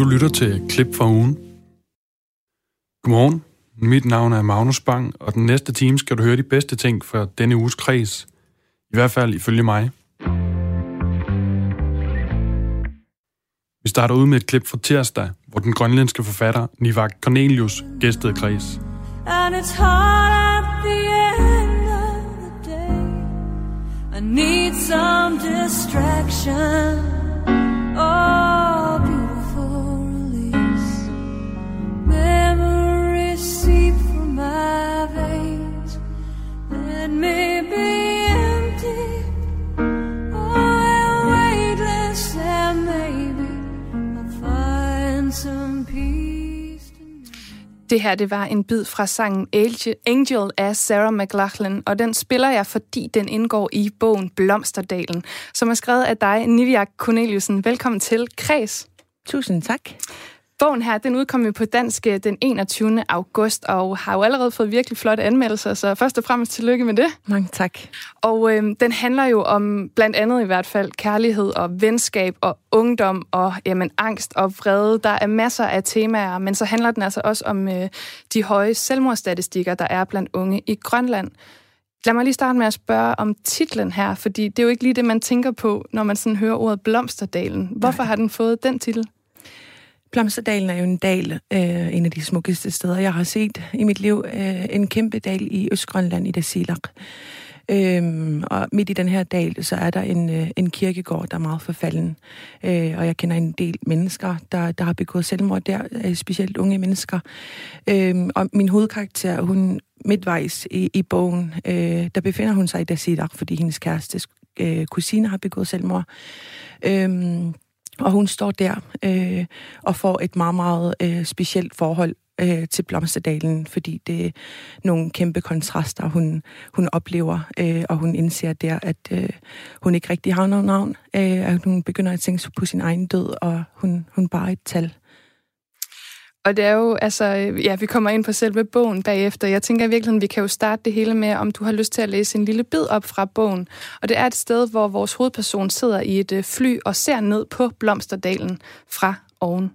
Du lytter til Klip fra ugen. Godmorgen. Mit navn er Magnus Bang, og den næste time skal du høre de bedste ting fra denne uges kreds. I hvert fald ifølge mig. Vi starter ud med et klip fra tirsdag, hvor den grønlandske forfatter Nivak Cornelius gæstede kreds. And it's hard at the end of the day I need some distraction Oh, Det her, det var en bid fra sangen Angel af Sarah McLachlan, og den spiller jeg, fordi den indgår i bogen Blomsterdalen, som er skrevet af dig, Nivia Corneliusen. Velkommen til Kreds. Tusind tak. Bogen her, den udkom jo på dansk øh, den 21. august, og har jo allerede fået virkelig flotte anmeldelser, så først og fremmest tillykke med det. Mange tak. Og øh, den handler jo om blandt andet i hvert fald kærlighed og venskab og ungdom og jamen, angst og vrede. Der er masser af temaer, men så handler den altså også om øh, de høje selvmordsstatistikker, der er blandt unge i Grønland. Lad mig lige starte med at spørge om titlen her, fordi det er jo ikke lige det, man tænker på, når man sådan hører ordet Blomsterdalen. Hvorfor Nej. har den fået den titel? Blomsterdalen er jo en dal, øh, en af de smukkeste steder, jeg har set i mit liv. Øh, en kæmpe dal i Østgrønland, i Dasilak. Øhm, og midt i den her dal, så er der en, øh, en kirkegård, der er meget forfalden. Øh, og jeg kender en del mennesker, der, der har begået selvmord der, øh, specielt unge mennesker. Øhm, og min hovedkarakter, hun midtvejs i, i bogen, øh, der befinder hun sig i Dasilak, fordi hendes kæreste øh, kusine har begået selvmord. Øhm, og hun står der øh, og får et meget, meget øh, specielt forhold øh, til Blomsterdalen, fordi det er nogle kæmpe kontraster, hun, hun oplever, øh, og hun indser der, at øh, hun ikke rigtig har noget navn, øh, at hun begynder at tænke på sin egen død, og hun, hun bare er et tal. Og det er jo, altså, ja, vi kommer ind på selve bogen bagefter. Jeg tænker i virkeligheden, vi kan jo starte det hele med, om du har lyst til at læse en lille bid op fra bogen. Og det er et sted, hvor vores hovedperson sidder i et øh, fly og ser ned på Blomsterdalen fra oven.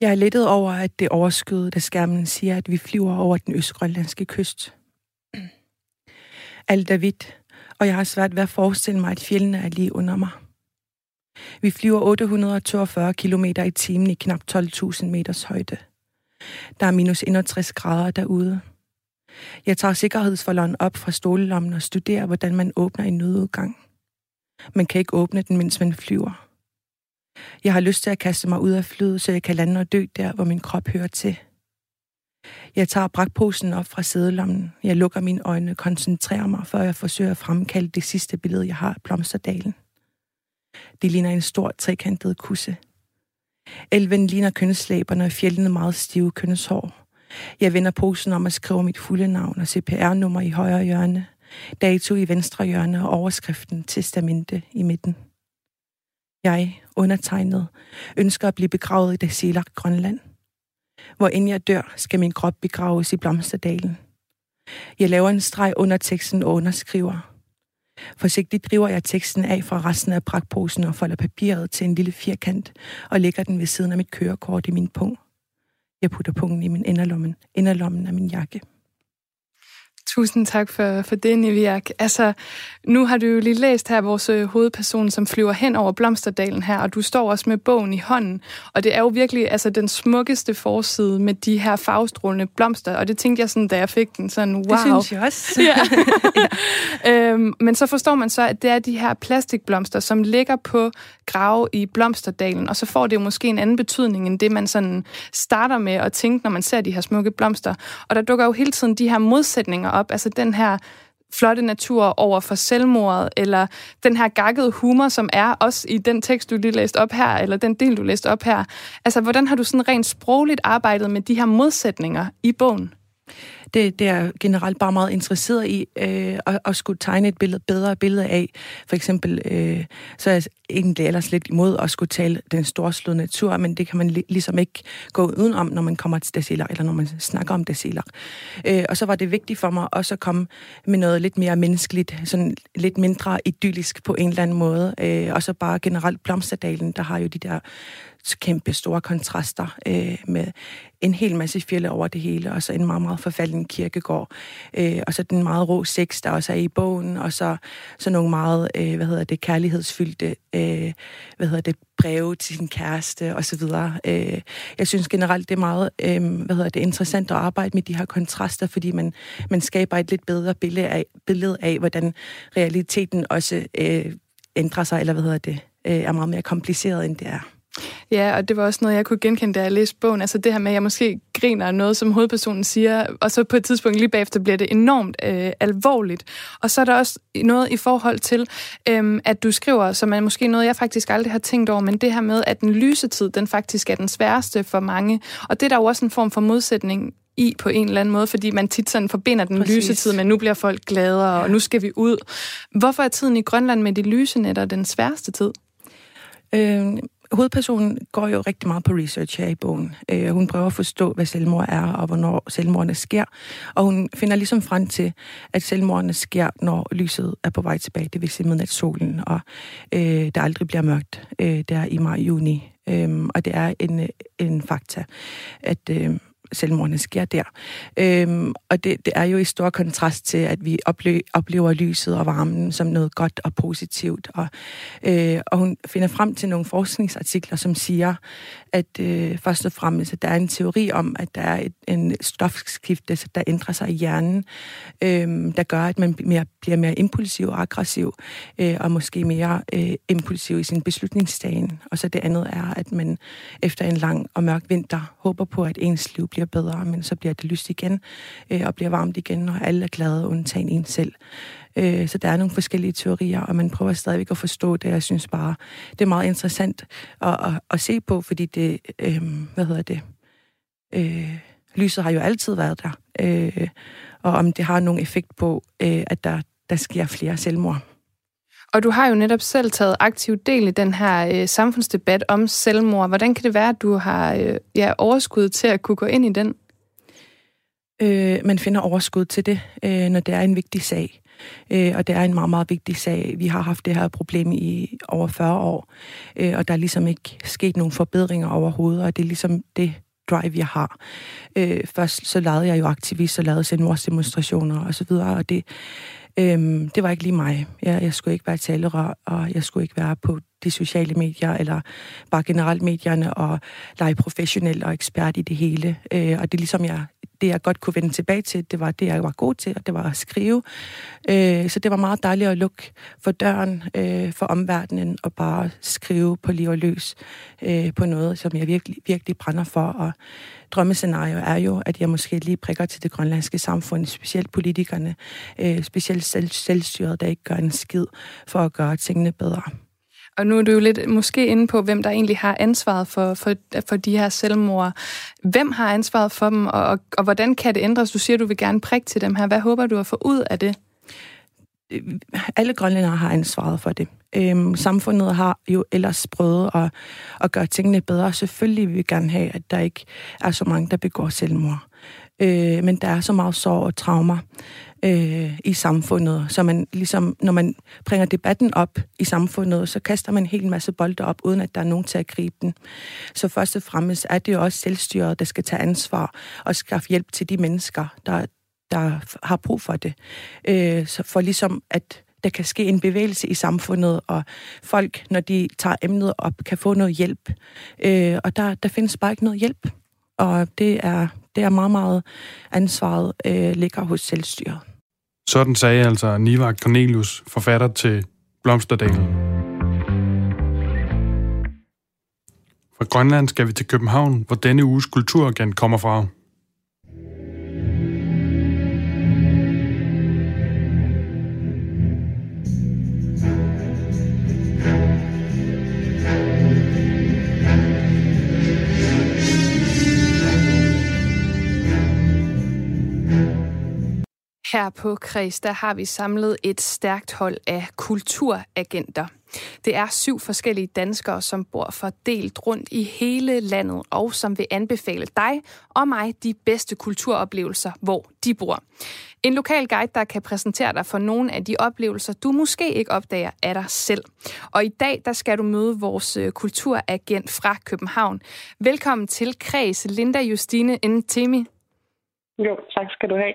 Jeg er lettet over, at det overskyet, da skærmen siger, at vi flyver over den østgrønlandske kyst. Alt er hvidt, og jeg har svært ved at forestille mig, at fjellene er lige under mig. Vi flyver 842 km i timen i knap 12.000 meters højde. Der er minus 61 grader derude. Jeg tager sikkerhedsforlån op fra stolelommen og studerer, hvordan man åbner en nødudgang. Man kan ikke åbne den, mens man flyver. Jeg har lyst til at kaste mig ud af flyet, så jeg kan lande og dø der, hvor min krop hører til. Jeg tager brakposen op fra sædelommen. Jeg lukker mine øjne og koncentrerer mig, før jeg forsøger at fremkalde det sidste billede, jeg har af Blomsterdalen. Det ligner en stor trekantet kusse. Elven ligner kønslæberne og fjellene meget stive kønshår. Jeg vender posen om at skrive mit fulde navn og CPR-nummer i højre hjørne, dato i venstre hjørne og overskriften testamente i midten. Jeg, undertegnet, ønsker at blive begravet i det selagt Grønland. Hvor inden jeg dør, skal min krop begraves i Blomsterdalen. Jeg laver en streg under teksten og underskriver. Forsigtigt driver jeg teksten af fra resten af brakposen og folder papiret til en lille firkant og lægger den ved siden af mit kørekort i min pung. Jeg putter pungen i min inderlommen, inderlommen af min jakke. Tusind tak for, for det, Niviak. Altså, nu har du jo lige læst her vores øh, hovedperson, som flyver hen over Blomsterdalen her, og du står også med bogen i hånden. Og det er jo virkelig altså, den smukkeste forside med de her farvestrålende blomster, og det tænkte jeg sådan, da jeg fik den, sådan wow. Det synes jeg også. ja. ja. øhm, men så forstår man så, at det er de her plastikblomster, som ligger på grave i Blomsterdalen, og så får det jo måske en anden betydning, end det man sådan starter med at tænke, når man ser de her smukke blomster. Og der dukker jo hele tiden de her modsætninger op, altså den her flotte natur over for selvmordet, eller den her gakkede humor, som er også i den tekst, du lige læste op her, eller den del, du læste op her. Altså, hvordan har du sådan rent sprogligt arbejdet med de her modsætninger i bogen? Det, det er generelt bare meget interesseret i øh, at, at skulle tegne et billede, bedre billede af. For eksempel, øh, så er jeg egentlig ellers lidt imod at skulle tale den storslåede natur, men det kan man li- ligesom ikke gå udenom, når man kommer til Dasilak, eller når man snakker om Dasilak. Øh, og så var det vigtigt for mig også at komme med noget lidt mere menneskeligt, sådan lidt mindre idyllisk på en eller anden måde. Øh, og så bare generelt Blomsterdalen, der har jo de der kæmpe store kontraster øh, med en hel masse fjelle over det hele, og så en meget, meget forfalden kirkegård. Øh, og så den meget rå sex, der også er i bogen, og så, så nogle meget, øh, hvad hedder det, kærlighedsfyldte, øh, hvad hedder det, breve til sin kæreste, og så videre. Øh, jeg synes generelt, det er meget, øh, hvad hedder det, interessant at arbejde med de her kontraster, fordi man, man skaber et lidt bedre billede af, billede af hvordan realiteten også øh, ændrer sig, eller hvad hedder det, øh, er meget mere kompliceret, end det er. Ja, og det var også noget, jeg kunne genkende, da jeg læste bogen. Altså det her med, at jeg måske griner af noget, som hovedpersonen siger, og så på et tidspunkt lige bagefter bliver det enormt øh, alvorligt. Og så er der også noget i forhold til, øh, at du skriver, som er måske noget, jeg faktisk aldrig har tænkt over, men det her med, at den lysetid, den faktisk er den sværeste for mange. Og det er der jo også en form for modsætning i på en eller anden måde, fordi man tit sådan forbinder den Præcis. lyse tid med, nu bliver folk gladere, ja. og nu skal vi ud. Hvorfor er tiden i Grønland med de lyse nætter den sværeste tid? Øh, hovedpersonen går jo rigtig meget på research her i bogen. Øh, hun prøver at forstå, hvad selvmord er, og hvornår selvmordene sker. Og hun finder ligesom frem til, at selvmordene sker, når lyset er på vej tilbage, det vil sige midnatssolen, og øh, der aldrig bliver mørkt. Øh, der i maj-juni. Øh, og det er en, øh, en fakta, at... Øh, selvmordene sker der. Øhm, og det, det er jo i stor kontrast til, at vi ople- oplever lyset og varmen som noget godt og positivt. Og, øh, og hun finder frem til nogle forskningsartikler, som siger, at øh, først og fremmest, at der er en teori om, at der er et, en stofskifte, der ændrer sig i hjernen, øh, der gør, at man mere, bliver mere impulsiv og aggressiv, øh, og måske mere øh, impulsiv i sin beslutningsdagen. Og så det andet er, at man efter en lang og mørk vinter håber på, at ens liv bliver bedre, men så bliver det lyst igen, øh, og bliver varmt igen, og alle er glade, undtagen en selv. Øh, så der er nogle forskellige teorier, og man prøver stadigvæk at forstå det. Jeg synes bare, det er meget interessant at, at, at se på, fordi det, øh, hvad hedder det, øh, lyset har jo altid været der. Øh, og om det har nogen effekt på, øh, at der, der sker flere selvmord. Og du har jo netop selv taget aktiv del i den her øh, samfundsdebat om selvmord. Hvordan kan det være, at du har øh, ja, overskud til at kunne gå ind i den? Øh, man finder overskud til det, øh, når det er en vigtig sag. Øh, og det er en meget, meget vigtig sag. Vi har haft det her problem i over 40 år, øh, og der er ligesom ikke sket nogen forbedringer overhovedet, og det er ligesom det drive, jeg har. Øh, først så lavede jeg jo aktivist, og lavede selvmordsdemonstrationer og så videre, og det, øh, det var ikke lige mig. Jeg, jeg skulle ikke være talerør, og jeg skulle ikke være på de sociale medier, eller bare generelt medierne, og lege professionel og ekspert i det hele. Øh, og det er ligesom, jeg det, jeg godt kunne vende tilbage til, det var det, jeg var god til, og det var at skrive. Øh, så det var meget dejligt at lukke for døren øh, for omverdenen og bare skrive på liv og løs øh, på noget, som jeg virkelig, virkelig brænder for. Og drømmescenario er jo, at jeg måske lige prikker til det grønlandske samfund, specielt politikerne, øh, specielt selv, selvstyret, der ikke gør en skid for at gøre tingene bedre. Og nu er du jo lidt måske inde på, hvem der egentlig har ansvaret for, for, for de her selvmord. Hvem har ansvaret for dem, og, og, og hvordan kan det ændres? Du siger, du vil gerne prikke til dem her. Hvad håber du at få ud af det? Øh, alle grønlændere har ansvaret for det. Øhm, samfundet har jo ellers prøvet at, at gøre tingene bedre. Selvfølgelig vil vi gerne have, at der ikke er så mange, der begår selvmord. Øh, men der er så meget sorg og traumer øh, i samfundet. Så man ligesom, når man bringer debatten op i samfundet, så kaster man en hel masse bolde op, uden at der er nogen til at gribe den. Så først og fremmest er det jo også selvstyret, der skal tage ansvar og skaffe hjælp til de mennesker, der, der har brug for det. Øh, så for ligesom at der kan ske en bevægelse i samfundet, og folk, når de tager emnet op, kan få noget hjælp. Øh, og der, der findes bare ikke noget hjælp. Og det er, det er meget, meget ansvaret øh, ligger hos selvstyret. Sådan sagde altså Nivak Cornelius, forfatter til Blomsterdalen. Fra Grønland skal vi til København, hvor denne uges kulturagent kommer fra. Her på Kreds, der har vi samlet et stærkt hold af kulturagenter. Det er syv forskellige danskere, som bor fordelt rundt i hele landet, og som vil anbefale dig og mig de bedste kulturoplevelser, hvor de bor. En lokal guide, der kan præsentere dig for nogle af de oplevelser, du måske ikke opdager af dig selv. Og i dag, der skal du møde vores øh, kulturagent fra København. Velkommen til Kreds, Linda Justine Ntemi. Jo, tak skal du have.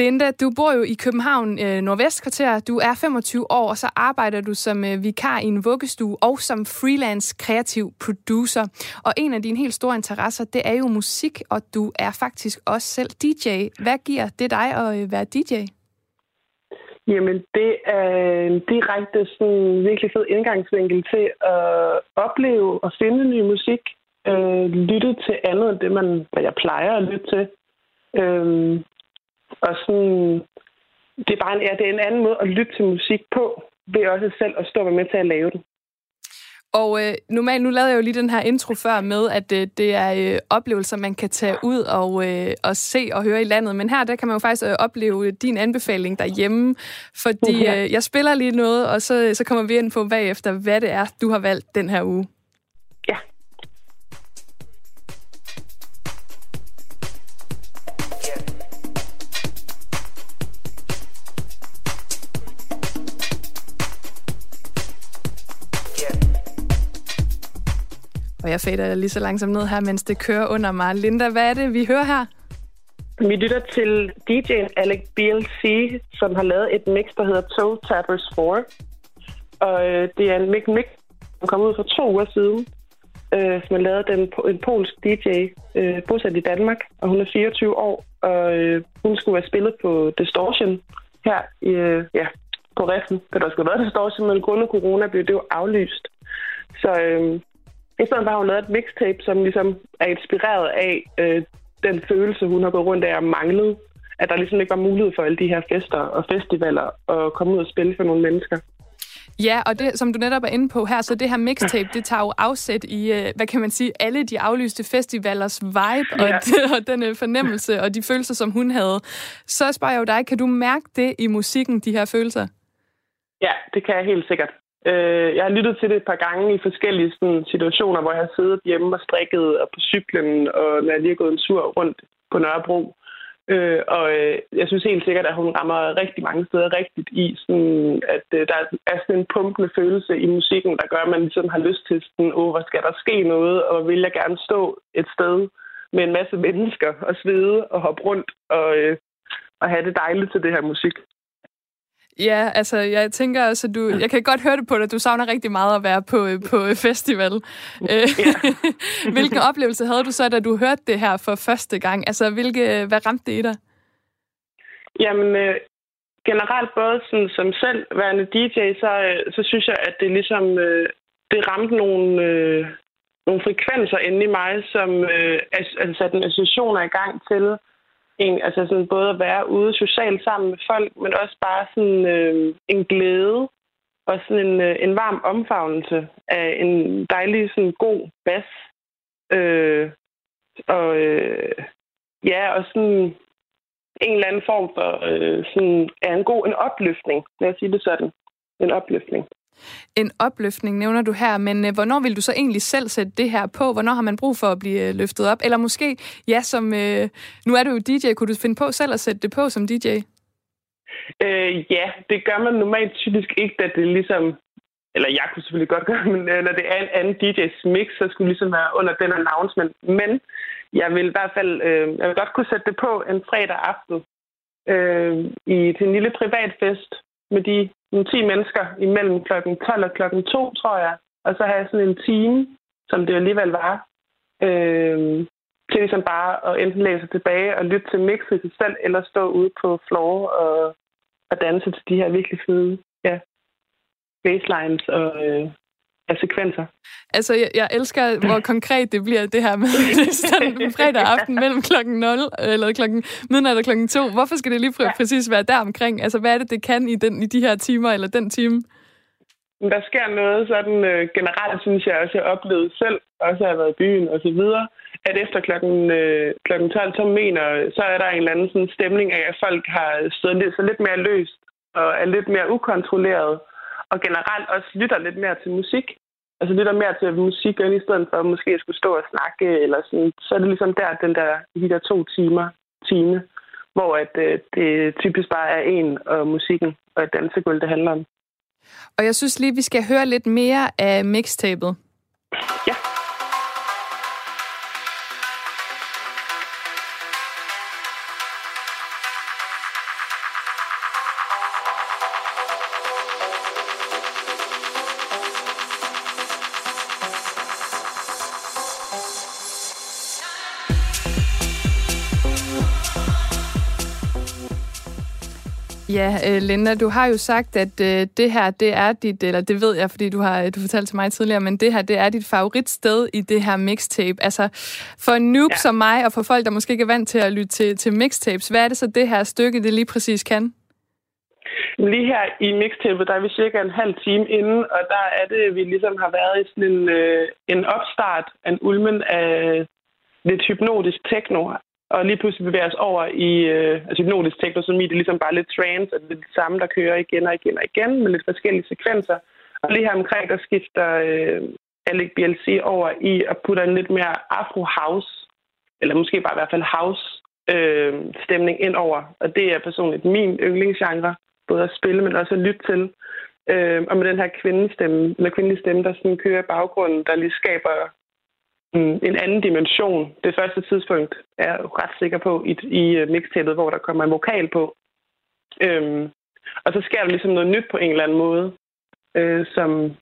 Linda, du bor jo i København øh, Nordvestkvarter. Du er 25 år, og så arbejder du som øh, vikar i en vuggestue og som freelance kreativ producer. Og en af dine helt store interesser, det er jo musik, og du er faktisk også selv DJ. Hvad giver det dig at øh, være DJ? Jamen, det er en direkte sådan, virkelig fed indgangsvinkel til at opleve og finde ny musik. Øh, lytte til andet end det, man, hvad jeg plejer at lytte til. Øhm, og sådan, det er bare en, ja, det er en anden måde at lytte til musik på, ved også selv at stå med til at lave den. Og øh, normalt, nu lavede jeg jo lige den her intro før med, at øh, det er øh, oplevelser, man kan tage ud og, øh, og se og høre i landet. Men her, der kan man jo faktisk øh, opleve din anbefaling derhjemme, fordi øh, jeg spiller lige noget, og så, så kommer vi ind på bagefter, hvad det er, du har valgt den her uge. Og jeg fader lige så langsomt ned her, mens det kører under mig. Linda, hvad er det, vi hører her? Vi lytter til DJ'en Alec BLC, som har lavet et mix, der hedder Toe Tappers 4. Og øh, det er en mix, mix som kom ud for to uger siden, øh, som har lavet den en polsk DJ, øh, bosat i Danmark, og hun er 24 år, og øh, hun skulle være spillet på Distortion her i, øh, ja, på Reffen. Der skulle have været Distortion, men grund af corona blev det jo aflyst. Så øh, i stedet har hun lavet et mixtape, som ligesom er inspireret af øh, den følelse, hun har gået rundt af og manglet. At der ligesom ikke var mulighed for alle de her fester og festivaler at komme ud og spille for nogle mennesker. Ja, og det, som du netop er inde på her, så det her mixtape, det tager jo afsæt i, øh, hvad kan man sige, alle de aflyste festivalers vibe ja. og, og den øh, fornemmelse og de følelser, som hun havde. Så spørger jeg jo dig, kan du mærke det i musikken, de her følelser? Ja, det kan jeg helt sikkert. Øh, jeg har lyttet til det et par gange i forskellige sådan, situationer, hvor jeg har siddet hjemme og strikket og på cyklen, og når jeg lige har gået en tur rundt på Nørrebro. Øh, og øh, jeg synes helt sikkert, at hun rammer rigtig mange steder rigtigt i, sådan, at øh, der er sådan en pumpende følelse i musikken, der gør, at man ligesom har lyst til sådan, åh, hvor skal der ske noget, og vil jeg gerne stå et sted med en masse mennesker og svede og hoppe rundt og, øh, og have det dejligt til det her musik. Ja, altså, jeg tænker også, at du... Jeg kan godt høre det på dig, du savner rigtig meget at være på, på festival. Ja. hvilken oplevelse havde du så, da du hørte det her for første gang? Altså, hvilke, hvad ramte det i dig? Jamen, øh, generelt både sådan, som selv værende DJ, så, øh, så synes jeg, at det ligesom... Øh, det ramte nogle, øh, nogle frekvenser inde i mig, som øh, altså satte en associationer i gang til en, altså sådan både at være ude socialt sammen med folk, men også bare sådan øh, en glæde og sådan en, øh, en varm omfavnelse af en dejlig sådan god bas. Øh, og øh, ja, og sådan en eller anden form for øh, sådan, er en god en opløftning, lad os sige det sådan. En opløftning. En opløftning nævner du her, men øh, hvornår vil du så egentlig selv sætte det her på? Hvornår har man brug for at blive øh, løftet op? Eller måske, ja, som øh, nu er du jo DJ, kunne du finde på selv at sætte det på som DJ? Øh, ja, det gør man normalt typisk ikke, da det ligesom eller jeg kunne selvfølgelig godt gøre, men øh, når det er en anden DJ's mix, så skulle det ligesom være under den announcement. Men jeg vil i hvert fald, øh, jeg vil godt kunne sætte det på en fredag aften øh, i, til en lille privatfest med de 10 mennesker imellem klokken 12 og klokken 2, tror jeg. Og så har jeg sådan en time, som det alligevel var, øh, til ligesom bare at enten læse tilbage og lytte til mixet til sig selv, eller stå ude på floor og, og danse til de her virkelig fede ja, baselines og, øh, sekvenser. Altså, jeg, jeg elsker, hvor konkret det bliver, det her med sådan fredag aften mellem klokken 0, eller klokken midnat og klokken 2. Hvorfor skal det lige pr- præcis være der omkring? Altså, hvad er det, det kan i, den, i de her timer, eller den time? Der sker noget sådan øh, generelt, synes jeg også, jeg oplevede selv, også har været i byen og så videre, at efter klokken, øh, klokken 12, så mener, så er der en eller anden sådan stemning af, at folk har stået lidt, så lidt mere løst og er lidt mere ukontrolleret, og generelt også lytter lidt mere til musik. Altså lytter mere til musik, i stedet for at måske skulle stå og snakke, eller sådan. Så er det ligesom der, den der, de der to timer, time, hvor at, øh, det typisk bare er en og musikken og et dansegulv, det handler om. Og jeg synes lige, vi skal høre lidt mere af mixtapet. Ja. Ja, øh, Linda, du har jo sagt, at øh, det her, det er dit, eller det ved jeg, fordi du har du fortalte til mig tidligere, men det her, det er dit favoritsted i det her mixtape. Altså, for en noob ja. som mig, og for folk, der måske ikke er vant til at lytte til, til mixtapes, hvad er det så det her stykke, det lige præcis kan? Lige her i mixtapet, der er vi cirka en halv time inde, og der er det, vi ligesom har været i sådan en, øh, en opstart, en ulmen af lidt hypnotisk techno og lige pludselig bevæger os over i øh, altså hypnotisk teknosomi. Det er ligesom bare lidt trance, og det er det samme, der kører igen og igen og igen med lidt forskellige sekvenser. Og lige her omkring, der skifter øh, Alec BLC over i at putte en lidt mere afro-house, eller måske bare i hvert fald house øh, stemning ind over. Og det er personligt min yndlingsgenre, både at spille, men også at lytte til. Øh, og med den her kvindestemme, eller kvindelige stemme, der sådan kører i baggrunden, der lige skaber en anden dimension. Det første tidspunkt er jeg ret sikker på i, i øh, mixtapet, hvor der kommer en vokal på. Øhm, og så sker der ligesom noget nyt på en eller anden måde, øh, som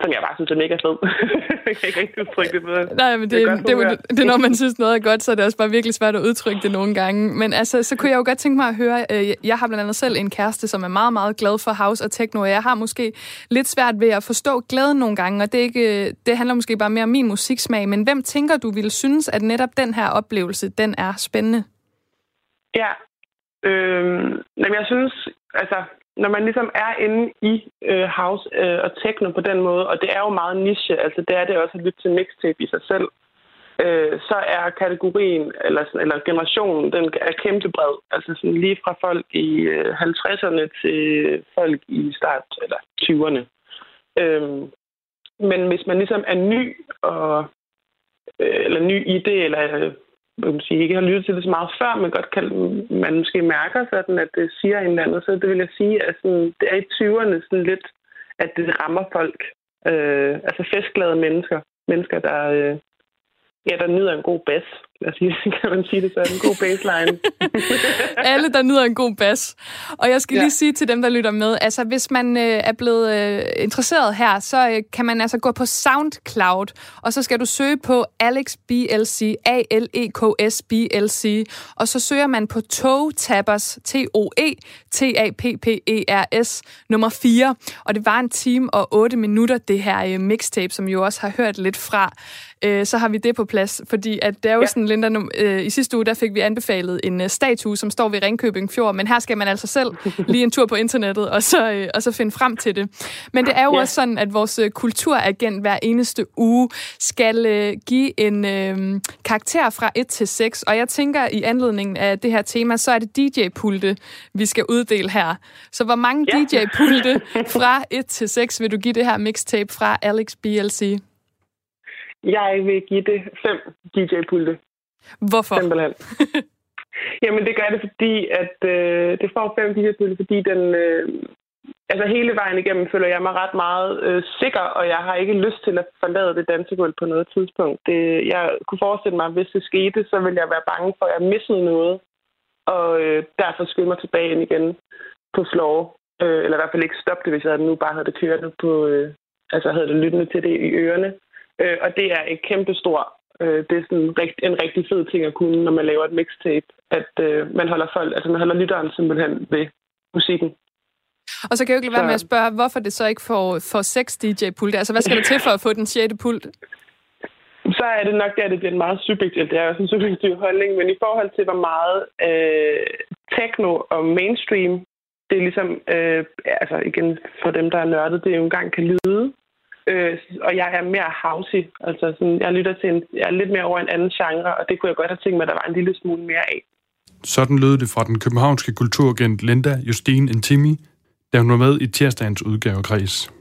som jeg bare synes er mega fed. jeg kan ikke rigtig udtrykke det bedre. Nej, men det, det, det, det, det, når man synes noget er godt, så er det også bare virkelig svært at udtrykke det nogle gange. Men altså, så kunne jeg jo godt tænke mig at høre, øh, jeg har blandt andet selv en kæreste, som er meget, meget glad for house og techno, og jeg har måske lidt svært ved at forstå glæden nogle gange, og det, ikke, det handler måske bare mere om min musiksmag, men hvem tænker du ville synes, at netop den her oplevelse, den er spændende? Ja, øh, jeg synes, altså når man ligesom er inde i øh, house øh, og techno på den måde, og det er jo meget niche, altså det er det også at lytte til mixtape i sig selv, øh, så er kategorien, eller, eller generationen, den er kæmpe bred. Altså sådan lige fra folk i øh, 50'erne til folk i start, eller 20'erne. Øh, men hvis man ligesom er ny, og, øh, eller ny i det, eller øh, man kan sige, ikke har lyttet til det så meget før, men godt kan man måske mærker sådan, at det siger en eller anden. Så det vil jeg sige, at sådan, det er i 20'erne sådan lidt, at det rammer folk. Øh, altså festglade mennesker. Mennesker, der, øh, ja, der nyder en god bas. Lad os sige, kan man sige det sådan. En god baseline. Alle, der nyder en god bas. Og jeg skal ja. lige sige til dem, der lytter med, altså hvis man øh, er blevet øh, interesseret her, så øh, kan man altså gå på SoundCloud, og så skal du søge på Alex BLC, A-L-E-K-S B-L-C, og så søger man på Toe Tappers, T-O-E, T-A-P-P-E-R-S, nummer 4. Og det var en time og 8 minutter, det her øh, mixtape, som jo også har hørt lidt fra. Øh, så har vi det på plads, fordi at det er jo ja. sådan Linda, nu, øh, i sidste uge, der fik vi anbefalet en øh, statue, som står ved Ringkøbing Fjord, men her skal man altså selv lige en tur på internettet, og så, øh, og så finde frem til det. Men det er jo ja. også sådan, at vores øh, kulturagent hver eneste uge skal øh, give en øh, karakter fra 1 til 6, og jeg tænker, i anledningen af det her tema, så er det DJ-pulte, vi skal uddele her. Så hvor mange ja. DJ-pulte fra 1 til 6 vil du give det her mixtape fra Alex BLC? Jeg vil give det fem DJ-pulte. Hvorfor? Simpelthen. Jamen, det gør det, fordi at øh, det får fem DJ-pulte, fordi den... Øh, altså, hele vejen igennem føler jeg mig ret meget øh, sikker, og jeg har ikke lyst til at forlade det dansegulv på noget tidspunkt. Det, jeg kunne forestille mig, at hvis det skete, så ville jeg være bange for, at jeg missede noget, og øh, derfor skynde mig tilbage ind igen på floor. Øh, eller i hvert fald ikke stoppe det, hvis jeg nu bare havde det kørende på... Øh, altså, havde det lyttende til det i ørerne. Øh, og det er et kæmpe stort øh, det er sådan rigt, en rigtig fed ting at kunne, når man laver et mixtape, at øh, man holder folk, altså man holder lytteren simpelthen ved musikken. Og så kan jeg jo ikke lade være med at spørge, hvorfor det så ikke får, får seks DJ-pulte? Altså, hvad skal der til for at få den sjette pult? Så er det nok, at det bliver en meget subjektiv, det er også en subjektiv holdning, men i forhold til, hvor meget øh, techno og mainstream, det er ligesom, øh, altså igen for dem, der er nørdet, det jo engang kan lyde, Øh, og jeg er mere housey. Altså sådan, jeg lytter til en, jeg er lidt mere over en anden genre, og det kunne jeg godt have tænkt mig, at der var en lille smule mere af. Sådan lød det fra den københavnske kulturagent Linda Justine Intimi, da hun var med i tirsdagens udgavekreds.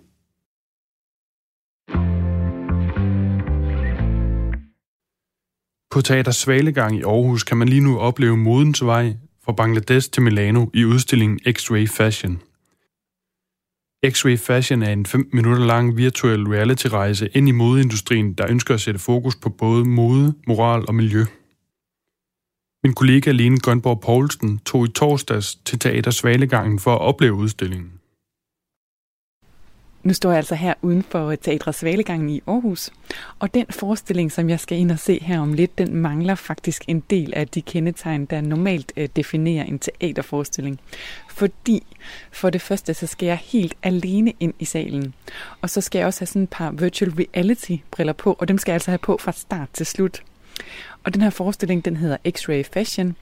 På Teater Svalegang i Aarhus kan man lige nu opleve modens vej fra Bangladesh til Milano i udstillingen X-Ray Fashion. X-Ray Fashion er en 15 minutter lang virtuel reality-rejse ind i modeindustrien, der ønsker at sætte fokus på både mode, moral og miljø. Min kollega Lene Grønborg Poulsen tog i torsdags til Teater Svalegangen for at opleve udstillingen. Nu står jeg altså her uden for Teatret Svalegangen i Aarhus, og den forestilling, som jeg skal ind og se her om lidt, den mangler faktisk en del af de kendetegn, der normalt øh, definerer en teaterforestilling. Fordi for det første, så skal jeg helt alene ind i salen, og så skal jeg også have sådan et par virtual reality briller på, og dem skal jeg altså have på fra start til slut. Og den her forestilling, den hedder X-Ray Fashion,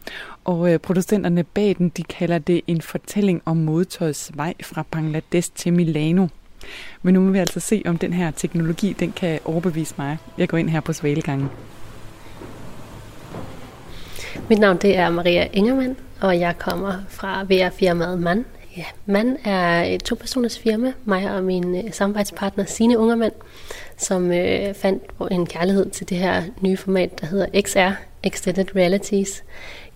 og øh, producenterne bag den, de kalder det en fortælling om modtøjets vej fra Bangladesh til Milano. Men nu må vi altså se, om den her teknologi, den kan overbevise mig. Jeg går ind her på Svalegangen. Mit navn det er Maria Ingermann, og jeg kommer fra VR-firmaet MAN. Ja, MAN er et to-personers firma, mig og min øh, samarbejdspartner Sine Ungermand, som øh, fandt en kærlighed til det her nye format, der hedder XR, Extended Realities,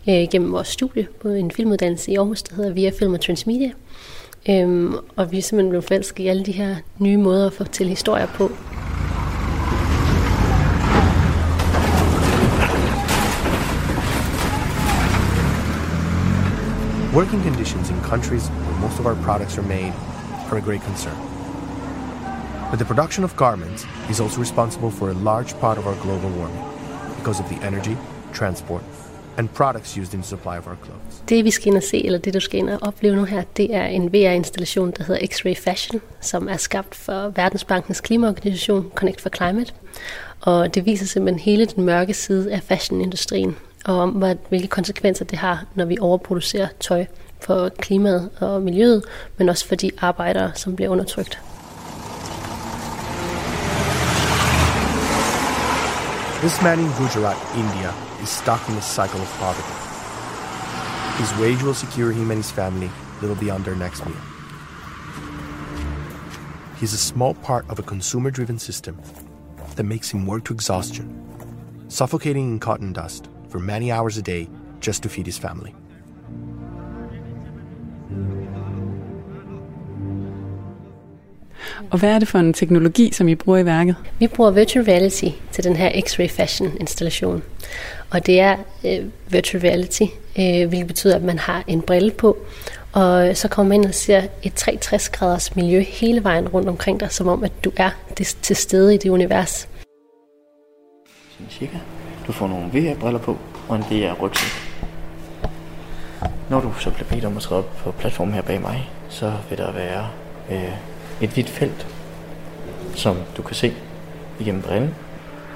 øh, gennem vores studie på en filmuddannelse i Aarhus, der hedder VR Film og Transmedia. Øhm, og vi er simpelthen blevet forelsket i alle de her nye måder at fortælle historier på. Working conditions in countries where most of our products are made are a great concern. But the production of garments is also responsible for a large part of our global warming because of the energy, transport, and products used in the supply of our clothes. Det vi skal ind og se, eller det du skal ind og opleve nu her, det er en VR-installation, der hedder X-Ray Fashion, som er skabt for Verdensbankens klimaorganisation Connect for Climate. Og det viser simpelthen hele den mørke side af fashionindustrien, og om hvad, hvilke konsekvenser det har, når vi overproducerer tøj for klimaet og miljøet, men også for de arbejdere, som bliver undertrykt. This man in Gujarat, India, is stuck in a cycle of poverty. His wage will secure him and his family little beyond their next meal. He's a small part of a consumer driven system that makes him work to exhaustion, suffocating in cotton dust for many hours a day just to feed his family. Og hvad er det for en teknologi, som I bruger i værket? Vi bruger virtual reality til den her X-Ray Fashion installation. Og det er øh, virtual reality, øh, hvilket betyder, at man har en brille på, og så kommer man ind og ser et 360 graders miljø hele vejen rundt omkring dig, som om at du er til stede i det univers. Sådan cirka. Du får nogle VR-briller på, og en VR-rygsæk. Når du så bliver bedt om at træde op på platformen her bag mig, så vil der være øh, et hvidt felt, som du kan se igennem brillen.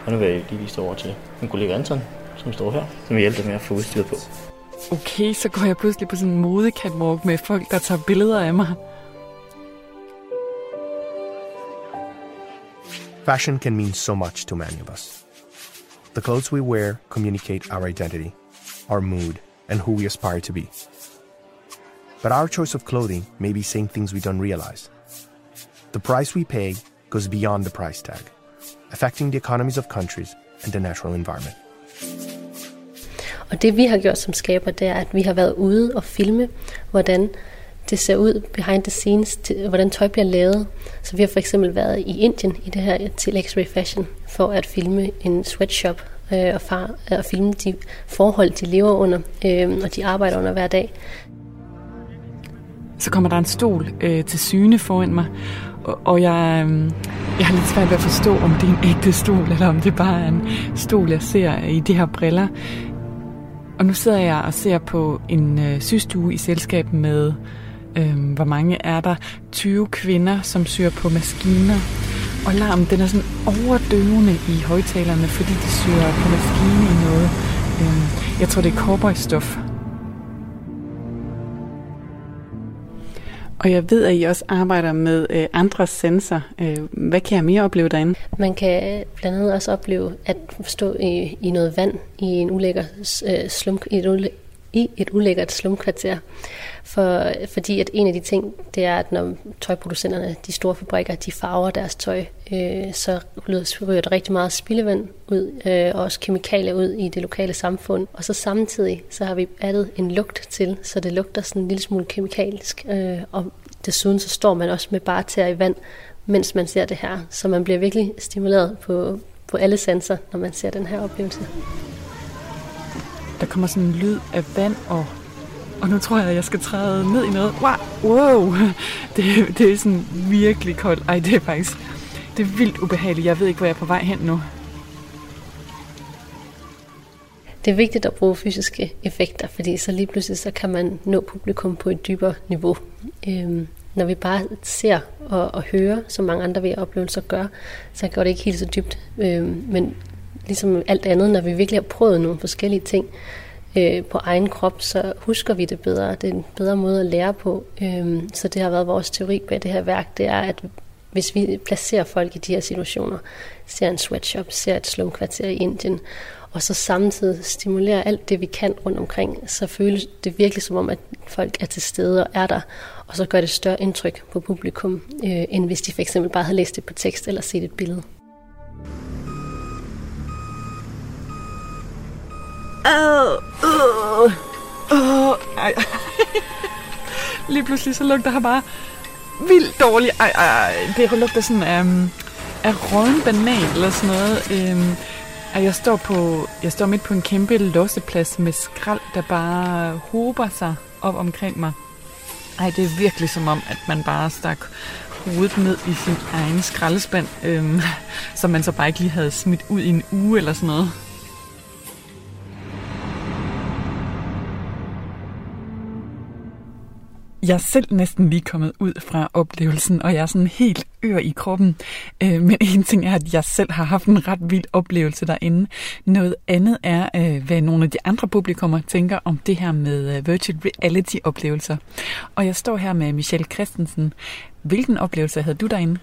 Og nu vil jeg lige vise over til min kollega Anton, som står her, som vil hjælpe dig med at få udstyret på. Okay, så går jeg pludselig på sådan en modekatwalk med folk, der tager billeder af mig. Fashion can mean so much to many of us. The clothes we wear communicate our identity, our mood, and who we aspire to be. But our choice of clothing may be saying things we don't realize. The price we pay goes beyond the price tag, affecting the economies of countries and the natural environment. Og det vi har gjort som skaber, det er, at vi har været ude og filme, hvordan det ser ud behind the scenes, til, hvordan tøj bliver lavet. Så vi har for eksempel været i Indien i det her til X-Ray Fashion for at filme en sweatshop øh, og, far, øh, og filme de forhold, de lever under øh, og de arbejder under hver dag. Så kommer der en stol øh, til syne foran mig, og, og jeg, øh, jeg har lidt svært ved at forstå, om det er en ægte stol, eller om det bare er en stol, jeg ser i de her briller. Og nu sidder jeg og ser på en øh, systue i selskab med, øh, hvor mange er der? 20 kvinder, som syr på maskiner. Og larmen, den er sådan overdøvende i højtalerne, fordi de syr på maskine i noget. Øh, jeg tror, det er cowboystof. Og jeg ved, at I også arbejder med øh, andre sensorer. Øh, hvad kan jeg mere opleve derinde? Man kan blandt andet også opleve at stå i, i noget vand i en ulækker øh, slum, i et, i et ulækkert slumkvarter. For, fordi at en af de ting, det er, at når tøjproducenterne, de store fabrikker, de farver deres tøj, øh, så ryger der rigtig meget spildevand ud, øh, og også kemikalier ud i det lokale samfund. Og så samtidig, så har vi addet en lugt til, så det lugter sådan en lille smule kemikalisk. Øh, og desuden så står man også med bare tæer i vand, mens man ser det her. Så man bliver virkelig stimuleret på, på alle sanser, når man ser den her oplevelse. Der kommer sådan en lyd af vand og og nu tror jeg, at jeg skal træde ned i noget. Wow, wow. Det, det er sådan virkelig koldt. Ej, det er faktisk det er vildt ubehageligt. Jeg ved ikke, hvor jeg er på vej hen nu. Det er vigtigt at bruge fysiske effekter, fordi så lige pludselig så kan man nå publikum på et dybere niveau. Øhm, når vi bare ser og, og hører, som mange andre ved oplevelser gør, så går det ikke helt så dybt. Øhm, men ligesom alt andet, når vi virkelig har prøvet nogle forskellige ting, øh, på egen krop, så husker vi det bedre. Det er en bedre måde at lære på. Øh, så det har været vores teori bag det her værk, det er, at hvis vi placerer folk i de her situationer, ser en sweatshop, ser et slumkvarter i Indien, og så samtidig stimulerer alt det, vi kan rundt omkring, så føles det virkelig som om, at folk er til stede og er der, og så gør det større indtryk på publikum, øh, end hvis de for eksempel bare havde læst det på tekst eller set et billede. Åh, åh, åh, ej. Lige pludselig så lugter han bare vildt dårligt. Ej, ej, det lugter sådan af, um, af råden banan eller sådan noget. Um, ej, jeg står, på, jeg står midt på en kæmpe losseplads med skrald, der bare hober sig op omkring mig. Ej, det er virkelig som om, at man bare stak hovedet ned i sin egen skraldespand, øhm, som man så bare ikke lige havde smidt ud i en uge eller sådan noget. Jeg er selv næsten lige kommet ud fra oplevelsen, og jeg er sådan helt ør i kroppen. Øh, men en ting er, at jeg selv har haft en ret vild oplevelse derinde. Noget andet er, øh, hvad nogle af de andre publikummer tænker om det her med øh, virtual reality-oplevelser. Og jeg står her med Michelle Christensen. Hvilken oplevelse havde du derinde?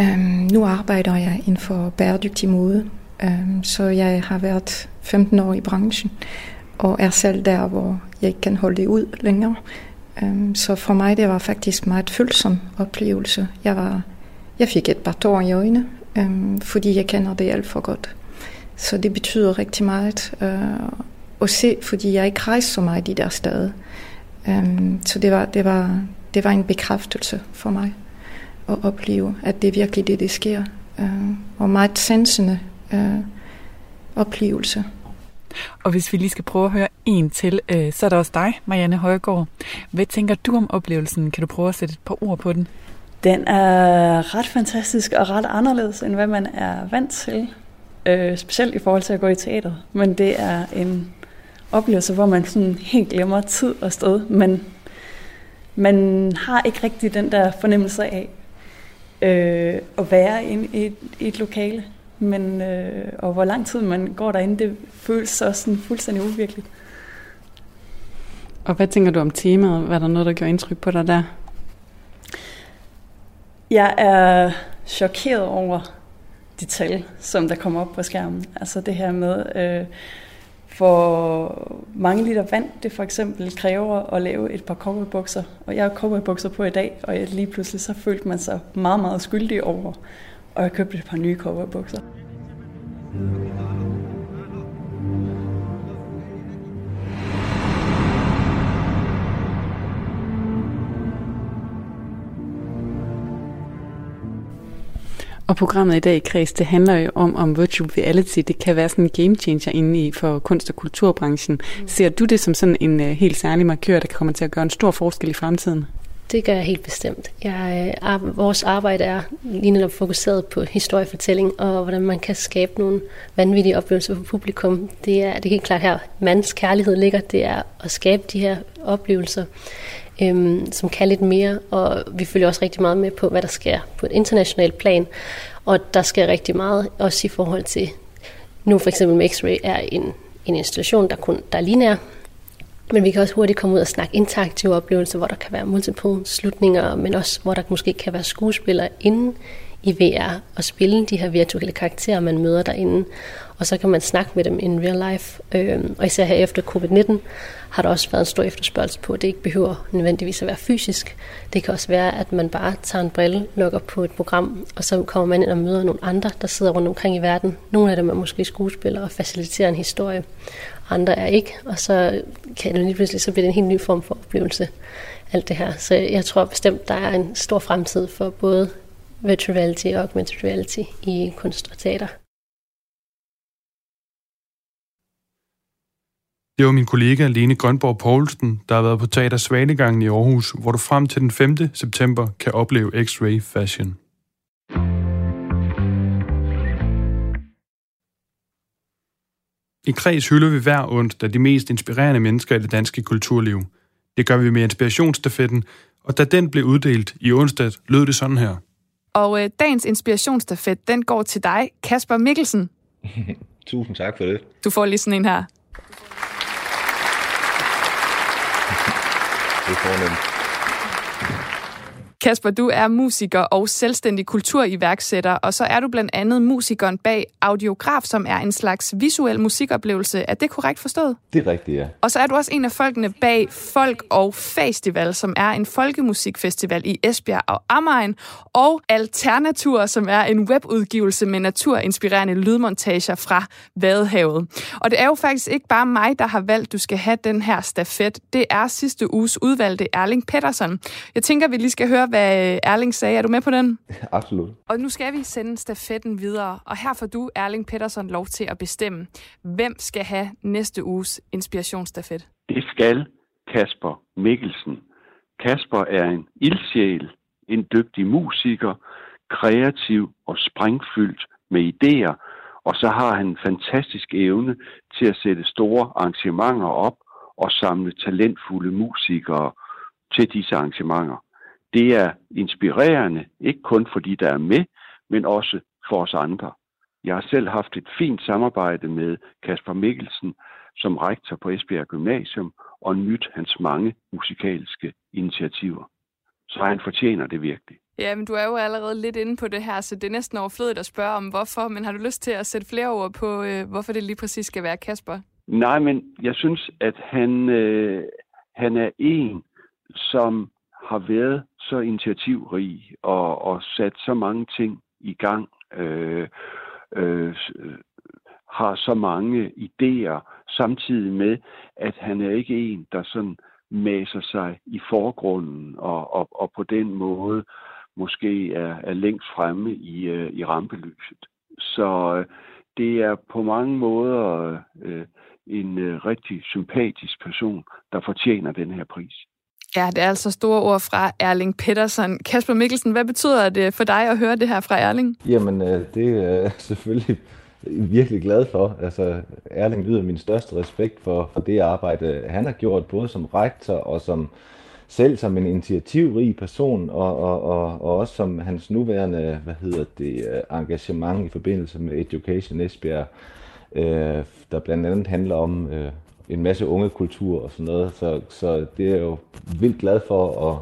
Øhm, nu arbejder jeg inden for bæredygtig mode, øhm, så jeg har været 15 år i branchen, og er selv der, hvor jeg ikke kan holde det ud længere. Um, så for mig det var faktisk meget følsom oplevelse. Jeg, var, jeg fik et par tårer i øjnene, um, fordi jeg kender det alt for godt. Så det betyder rigtig meget uh, at se, fordi jeg ikke rejser så meget i der steder. Um, så det var, det, var, det var en bekræftelse for mig at opleve, at det er virkelig det, det sker. Uh, og meget sansende uh, oplevelse. Og hvis vi lige skal prøve at høre en til, øh, så er der også dig, Marianne Højgaard. Hvad tænker du om oplevelsen? Kan du prøve at sætte et par ord på den? Den er ret fantastisk og ret anderledes, end hvad man er vant til. Øh, specielt i forhold til at gå i teater. Men det er en oplevelse, hvor man sådan helt glemmer tid og sted, men man har ikke rigtig den der fornemmelse af øh, at være inde i et, i et lokale. Men, øh, og hvor lang tid man går derinde, det føles så sådan fuldstændig uvirkeligt. Og hvad tænker du om temaet? Var der noget, der gjorde indtryk på dig der? Jeg er chokeret over de tal, som der kommer op på skærmen. Altså det her med, øh, hvor mange liter vand det for eksempel kræver at lave et par cowboybukser. Og jeg har cowboybukser på i dag, og jeg lige pludselig så følte man sig meget, meget skyldig over, og jeg købte et par nye cowboybukser. Og programmet i dag i Kreds, det handler jo om, om virtual reality, det kan være sådan en game changer inde i for kunst- og kulturbranchen. Mm. Ser du det som sådan en uh, helt særlig markør, der kommer til at gøre en stor forskel i fremtiden? Det gør jeg helt bestemt. Jeg, øh, vores arbejde er lige netop fokuseret på historiefortælling, og hvordan man kan skabe nogle vanvittige oplevelser for publikum. Det er, det er helt klart her, mands kærlighed ligger, det er at skabe de her oplevelser, øhm, som kan lidt mere, og vi følger også rigtig meget med på, hvad der sker på et internationalt plan, og der sker rigtig meget, også i forhold til, nu for eksempel med X-Ray er en, en institution, der kun der er linær, men vi kan også hurtigt komme ud og snakke interaktive oplevelser, hvor der kan være multiple slutninger, men også hvor der måske kan være skuespillere inde i VR og spille de her virtuelle karakterer, man møder derinde. Og så kan man snakke med dem in real life. Øhm, og især her efter covid-19 har der også været en stor efterspørgsel på, at det ikke behøver nødvendigvis at være fysisk. Det kan også være, at man bare tager en brille, lukker på et program, og så kommer man ind og møder nogle andre, der sidder rundt omkring i verden. Nogle af dem er måske skuespillere og faciliterer en historie, andre er ikke. Og så kan det lige pludselig så bliver det en helt ny form for oplevelse, alt det her. Så jeg tror bestemt, der er en stor fremtid for både virtual reality og augmented reality i kunst og teater. Det var min kollega Lene Grønborg Poulsen, der har været på Teater Svanegangen i Aarhus, hvor du frem til den 5. september kan opleve X-Ray Fashion. I kreds hylder vi hver onsdag de mest inspirerende mennesker i det danske kulturliv. Det gør vi med inspirationsstafetten, og da den blev uddelt i onsdag, lød det sådan her. Og øh, dagens inspirationsstafet, den går til dig, Kasper Mikkelsen. Tusind tak for det. Du får lige sådan en her. Det er fornemt. Kasper, du er musiker og selvstændig kulturiværksætter, og så er du blandt andet musikeren bag Audiograf, som er en slags visuel musikoplevelse. Er det korrekt forstået? Det er rigtigt, ja. Og så er du også en af folkene bag Folk og Festival, som er en folkemusikfestival i Esbjerg og Amagen, og Alternatur, som er en webudgivelse med naturinspirerende lydmontager fra Vadehavet. Og det er jo faktisk ikke bare mig, der har valgt, at du skal have den her stafet. Det er sidste uges udvalgte Erling Pettersson. Jeg tænker, vi lige skal høre, hvad Erling sagde. Er du med på den? Absolut. Og nu skal vi sende stafetten videre, og her får du, Erling Pettersson, lov til at bestemme, hvem skal have næste uges inspirationsstafet. Det skal Kasper Mikkelsen. Kasper er en ildsjæl, en dygtig musiker, kreativ og springfyldt med idéer, og så har han en fantastisk evne til at sætte store arrangementer op og samle talentfulde musikere til disse arrangementer. Det er inspirerende, ikke kun fordi der er med, men også for os andre. Jeg har selv haft et fint samarbejde med Kasper Mikkelsen som rektor på Esbjerg Gymnasium og nyt hans mange musikalske initiativer. Så han fortjener det virkelig. Ja, men du er jo allerede lidt inde på det her, så det er næsten overflødigt at spørge om hvorfor, men har du lyst til at sætte flere ord på, øh, hvorfor det lige præcis skal være Kasper? Nej, men jeg synes, at han, øh, han er en, som har været så initiativrig og, og sat så mange ting i gang, øh, øh, øh, har så mange idéer, samtidig med, at han er ikke en, der sådan maser sig i forgrunden og, og, og på den måde måske er, er længst fremme i, øh, i rampelyset. Så øh, det er på mange måder øh, en øh, rigtig sympatisk person, der fortjener den her pris. Ja, det er altså store ord fra Erling Pedersen. Kasper Mikkelsen, hvad betyder det for dig at høre det her fra Erling? Jamen, øh, det er jeg selvfølgelig virkelig glad for. Altså, Erling lyder min største respekt for, for det arbejde, han har gjort, både som rektor og som selv som en initiativrig person, og, og, og, og også som hans nuværende hvad hedder det, øh, engagement i forbindelse med Education Esbjerg, øh, der blandt andet handler om øh, en masse unge kultur og sådan noget. Så, så det er jeg jo vildt glad for at,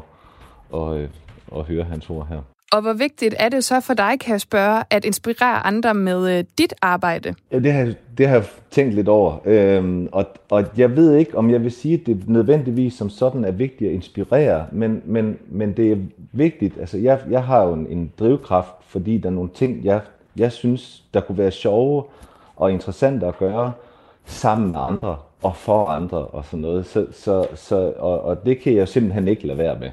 at, at, at høre hans ord her. Og hvor vigtigt er det så for dig, kan jeg spørge, at inspirere andre med øh, dit arbejde? Ja, det har, det har jeg tænkt lidt over. Øhm, og, og jeg ved ikke, om jeg vil sige, at det nødvendigvis som sådan er vigtigt at inspirere, men, men, men det er vigtigt. Altså, jeg, jeg har jo en, en drivkraft, fordi der er nogle ting, jeg, jeg synes, der kunne være sjove og interessante at gøre sammen med andre og for andre og sådan noget. Så, så, så, og, og det kan jeg simpelthen ikke lade være med.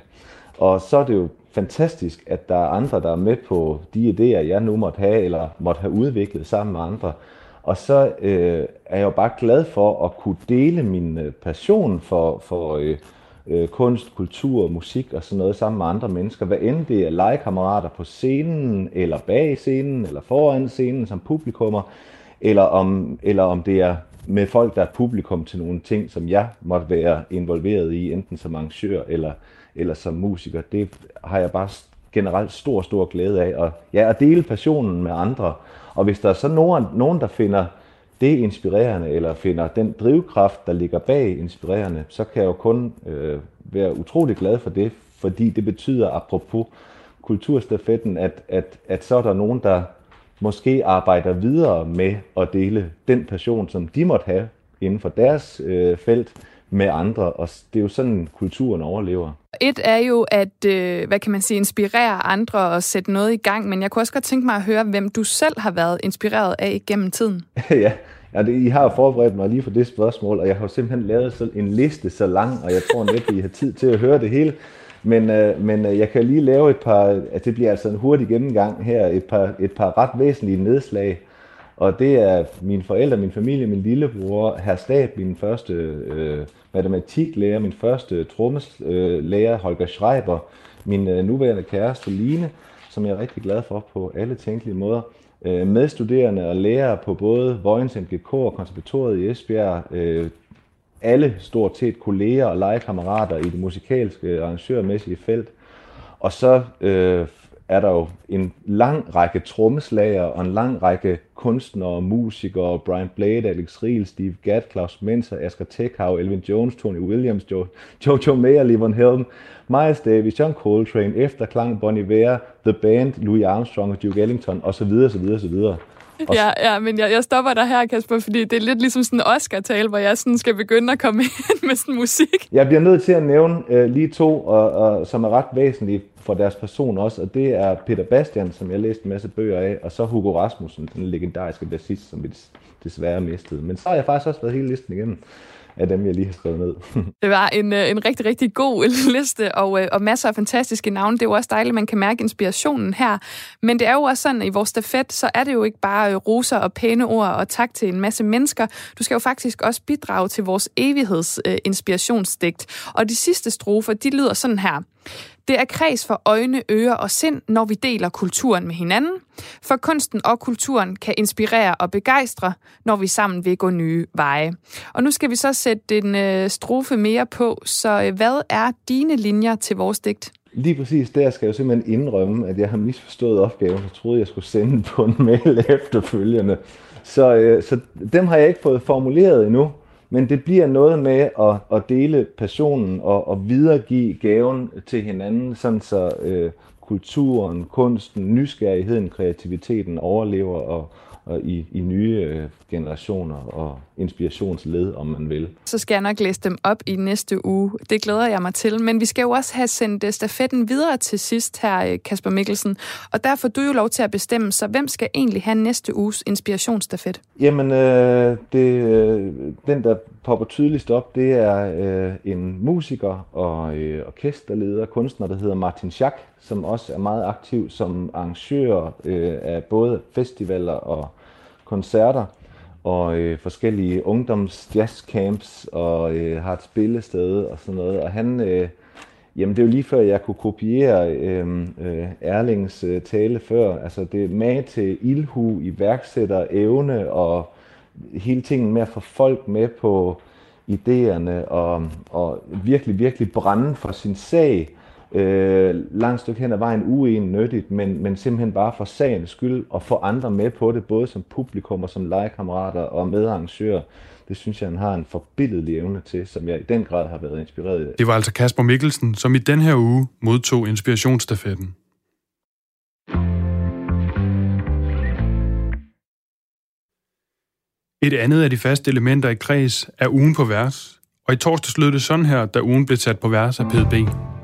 Og så er det jo fantastisk, at der er andre, der er med på de idéer, jeg nu måtte have, eller måtte have udviklet sammen med andre. Og så øh, er jeg jo bare glad for at kunne dele min øh, passion for, for øh, øh, kunst, kultur, musik og sådan noget sammen med andre mennesker. Hvad end det er legekammerater på scenen, eller bag scenen, eller foran scenen som publikummer, eller om, eller om det er med folk, der er publikum til nogle ting, som jeg måtte være involveret i, enten som arrangør eller, eller som musiker. Det har jeg bare generelt stor, stor glæde af. Og, ja, at dele passionen med andre. Og hvis der er så nogen, nogen der finder det inspirerende, eller finder den drivkraft, der ligger bag inspirerende, så kan jeg jo kun øh, være utrolig glad for det, fordi det betyder, apropos kulturstafetten, at, at, at så er der nogen, der måske arbejder videre med at dele den passion, som de måtte have inden for deres øh, felt, med andre, og det er jo sådan, kulturen overlever. Et er jo at, øh, hvad kan man sige, inspirere andre og sætte noget i gang, men jeg kunne også godt tænke mig at høre, hvem du selv har været inspireret af gennem tiden. ja, ja det, I har forberedt mig lige for det spørgsmål, og jeg har simpelthen lavet en liste så lang, og jeg tror næppe, I har tid til at høre det hele. Men, øh, men øh, jeg kan lige lave et par, at det bliver altså en hurtig gennemgang her, et par, et par ret væsentlige nedslag. Og det er mine forældre, min familie, min lillebror, herr Stab, min første øh, matematiklærer, min første trommeslærer, øh, Holger Schreiber, min øh, nuværende kæreste Line, som jeg er rigtig glad for på alle tænkelige måder. Øh, medstuderende og lærere på både Vojens MGK og konservatoriet i Esbjerg, øh, alle stort set kolleger og legekammerater i det musikalske arrangørmæssige felt. Og så øh, er der jo en lang række trommeslager og en lang række kunstnere, musikere, Brian Blade, Alex Riel, Steve Gadd, Klaus Menser, Asger Tekhav, Elvin Jones, Tony Williams, jo, Jojo Mayer, Levon Helm, Miles Davis, John Coltrane, Efterklang, Bonnie Iver, The Band, Louis Armstrong og Duke Ellington osv. osv. osv. Og ja, ja, men jeg, jeg stopper dig her, Kasper, fordi det er lidt ligesom sådan en Oscar-tale, hvor jeg sådan skal begynde at komme ind med sådan musik. Jeg bliver nødt til at nævne uh, lige to, og, og, som er ret væsentlige for deres person også, og det er Peter Bastian, som jeg læste en masse bøger af, og så Hugo Rasmussen, den legendariske bassist, som vi desværre mistede. Men så har jeg faktisk også været hele listen igennem af dem, jeg lige har skrevet ned. det var en, øh, en rigtig, rigtig god liste, og, øh, og masser af fantastiske navne. Det er jo også dejligt, at man kan mærke inspirationen her. Men det er jo også sådan, at i vores stafet, så er det jo ikke bare øh, roser og pæne ord og tak til en masse mennesker. Du skal jo faktisk også bidrage til vores evighedsinspirationsdigt. Og de sidste strofer, de lyder sådan her. Det er kreds for øjne, ører og sind, når vi deler kulturen med hinanden. For kunsten og kulturen kan inspirere og begejstre, når vi sammen vil gå nye veje. Og nu skal vi så sætte en øh, strofe mere på. Så øh, hvad er dine linjer til vores digt? Lige præcis der skal jeg jo simpelthen indrømme, at jeg har misforstået opgaven, og troede, jeg skulle sende på en mail efterfølgende. Så, øh, så dem har jeg ikke fået formuleret endnu. Men det bliver noget med at, at dele passionen og at videregive gaven til hinanden, sådan så øh, kulturen, kunsten, nysgerrigheden, kreativiteten overlever og, og i, i nye øh, generationer og inspirationsled, om man vil. Så skal jeg nok læse dem op i næste uge. Det glæder jeg mig til. Men vi skal jo også have sendt øh, stafetten videre til sidst her, øh, Kasper Mikkelsen. Og derfor du jo lov til at bestemme, så hvem skal egentlig have næste uges inspirationsstafet? Jamen, øh, det, øh, den der popper tydeligst op, det er øh, en musiker og øh, orkesterleder, kunstner, der hedder Martin Schack, som også er meget aktiv som arrangør øh, af både festivaler og koncerter og øh, forskellige ungdoms jazzcamps og øh, har et spillested og sådan noget. Og han, øh, jamen det er jo lige før jeg kunne kopiere øh, øh, Erlings øh, tale før. Altså det er med til ildhu, iværksætter, evne og hele tingen med at få folk med på idéerne og, og virkelig, virkelig brænde for sin sag øh, langt stykke hen ad vejen uennyttigt, men, men simpelthen bare for sagens skyld og få andre med på det, både som publikum og som legekammerater og medarrangører. Det synes jeg, han har en forbilledelig evne til, som jeg i den grad har været inspireret af. Det var altså Kasper Mikkelsen, som i den her uge modtog inspirationsstafetten. Et andet af de faste elementer i kreds er ugen på vers. Og i torsdags lød det sådan her, da ugen blev sat på vers af PDB.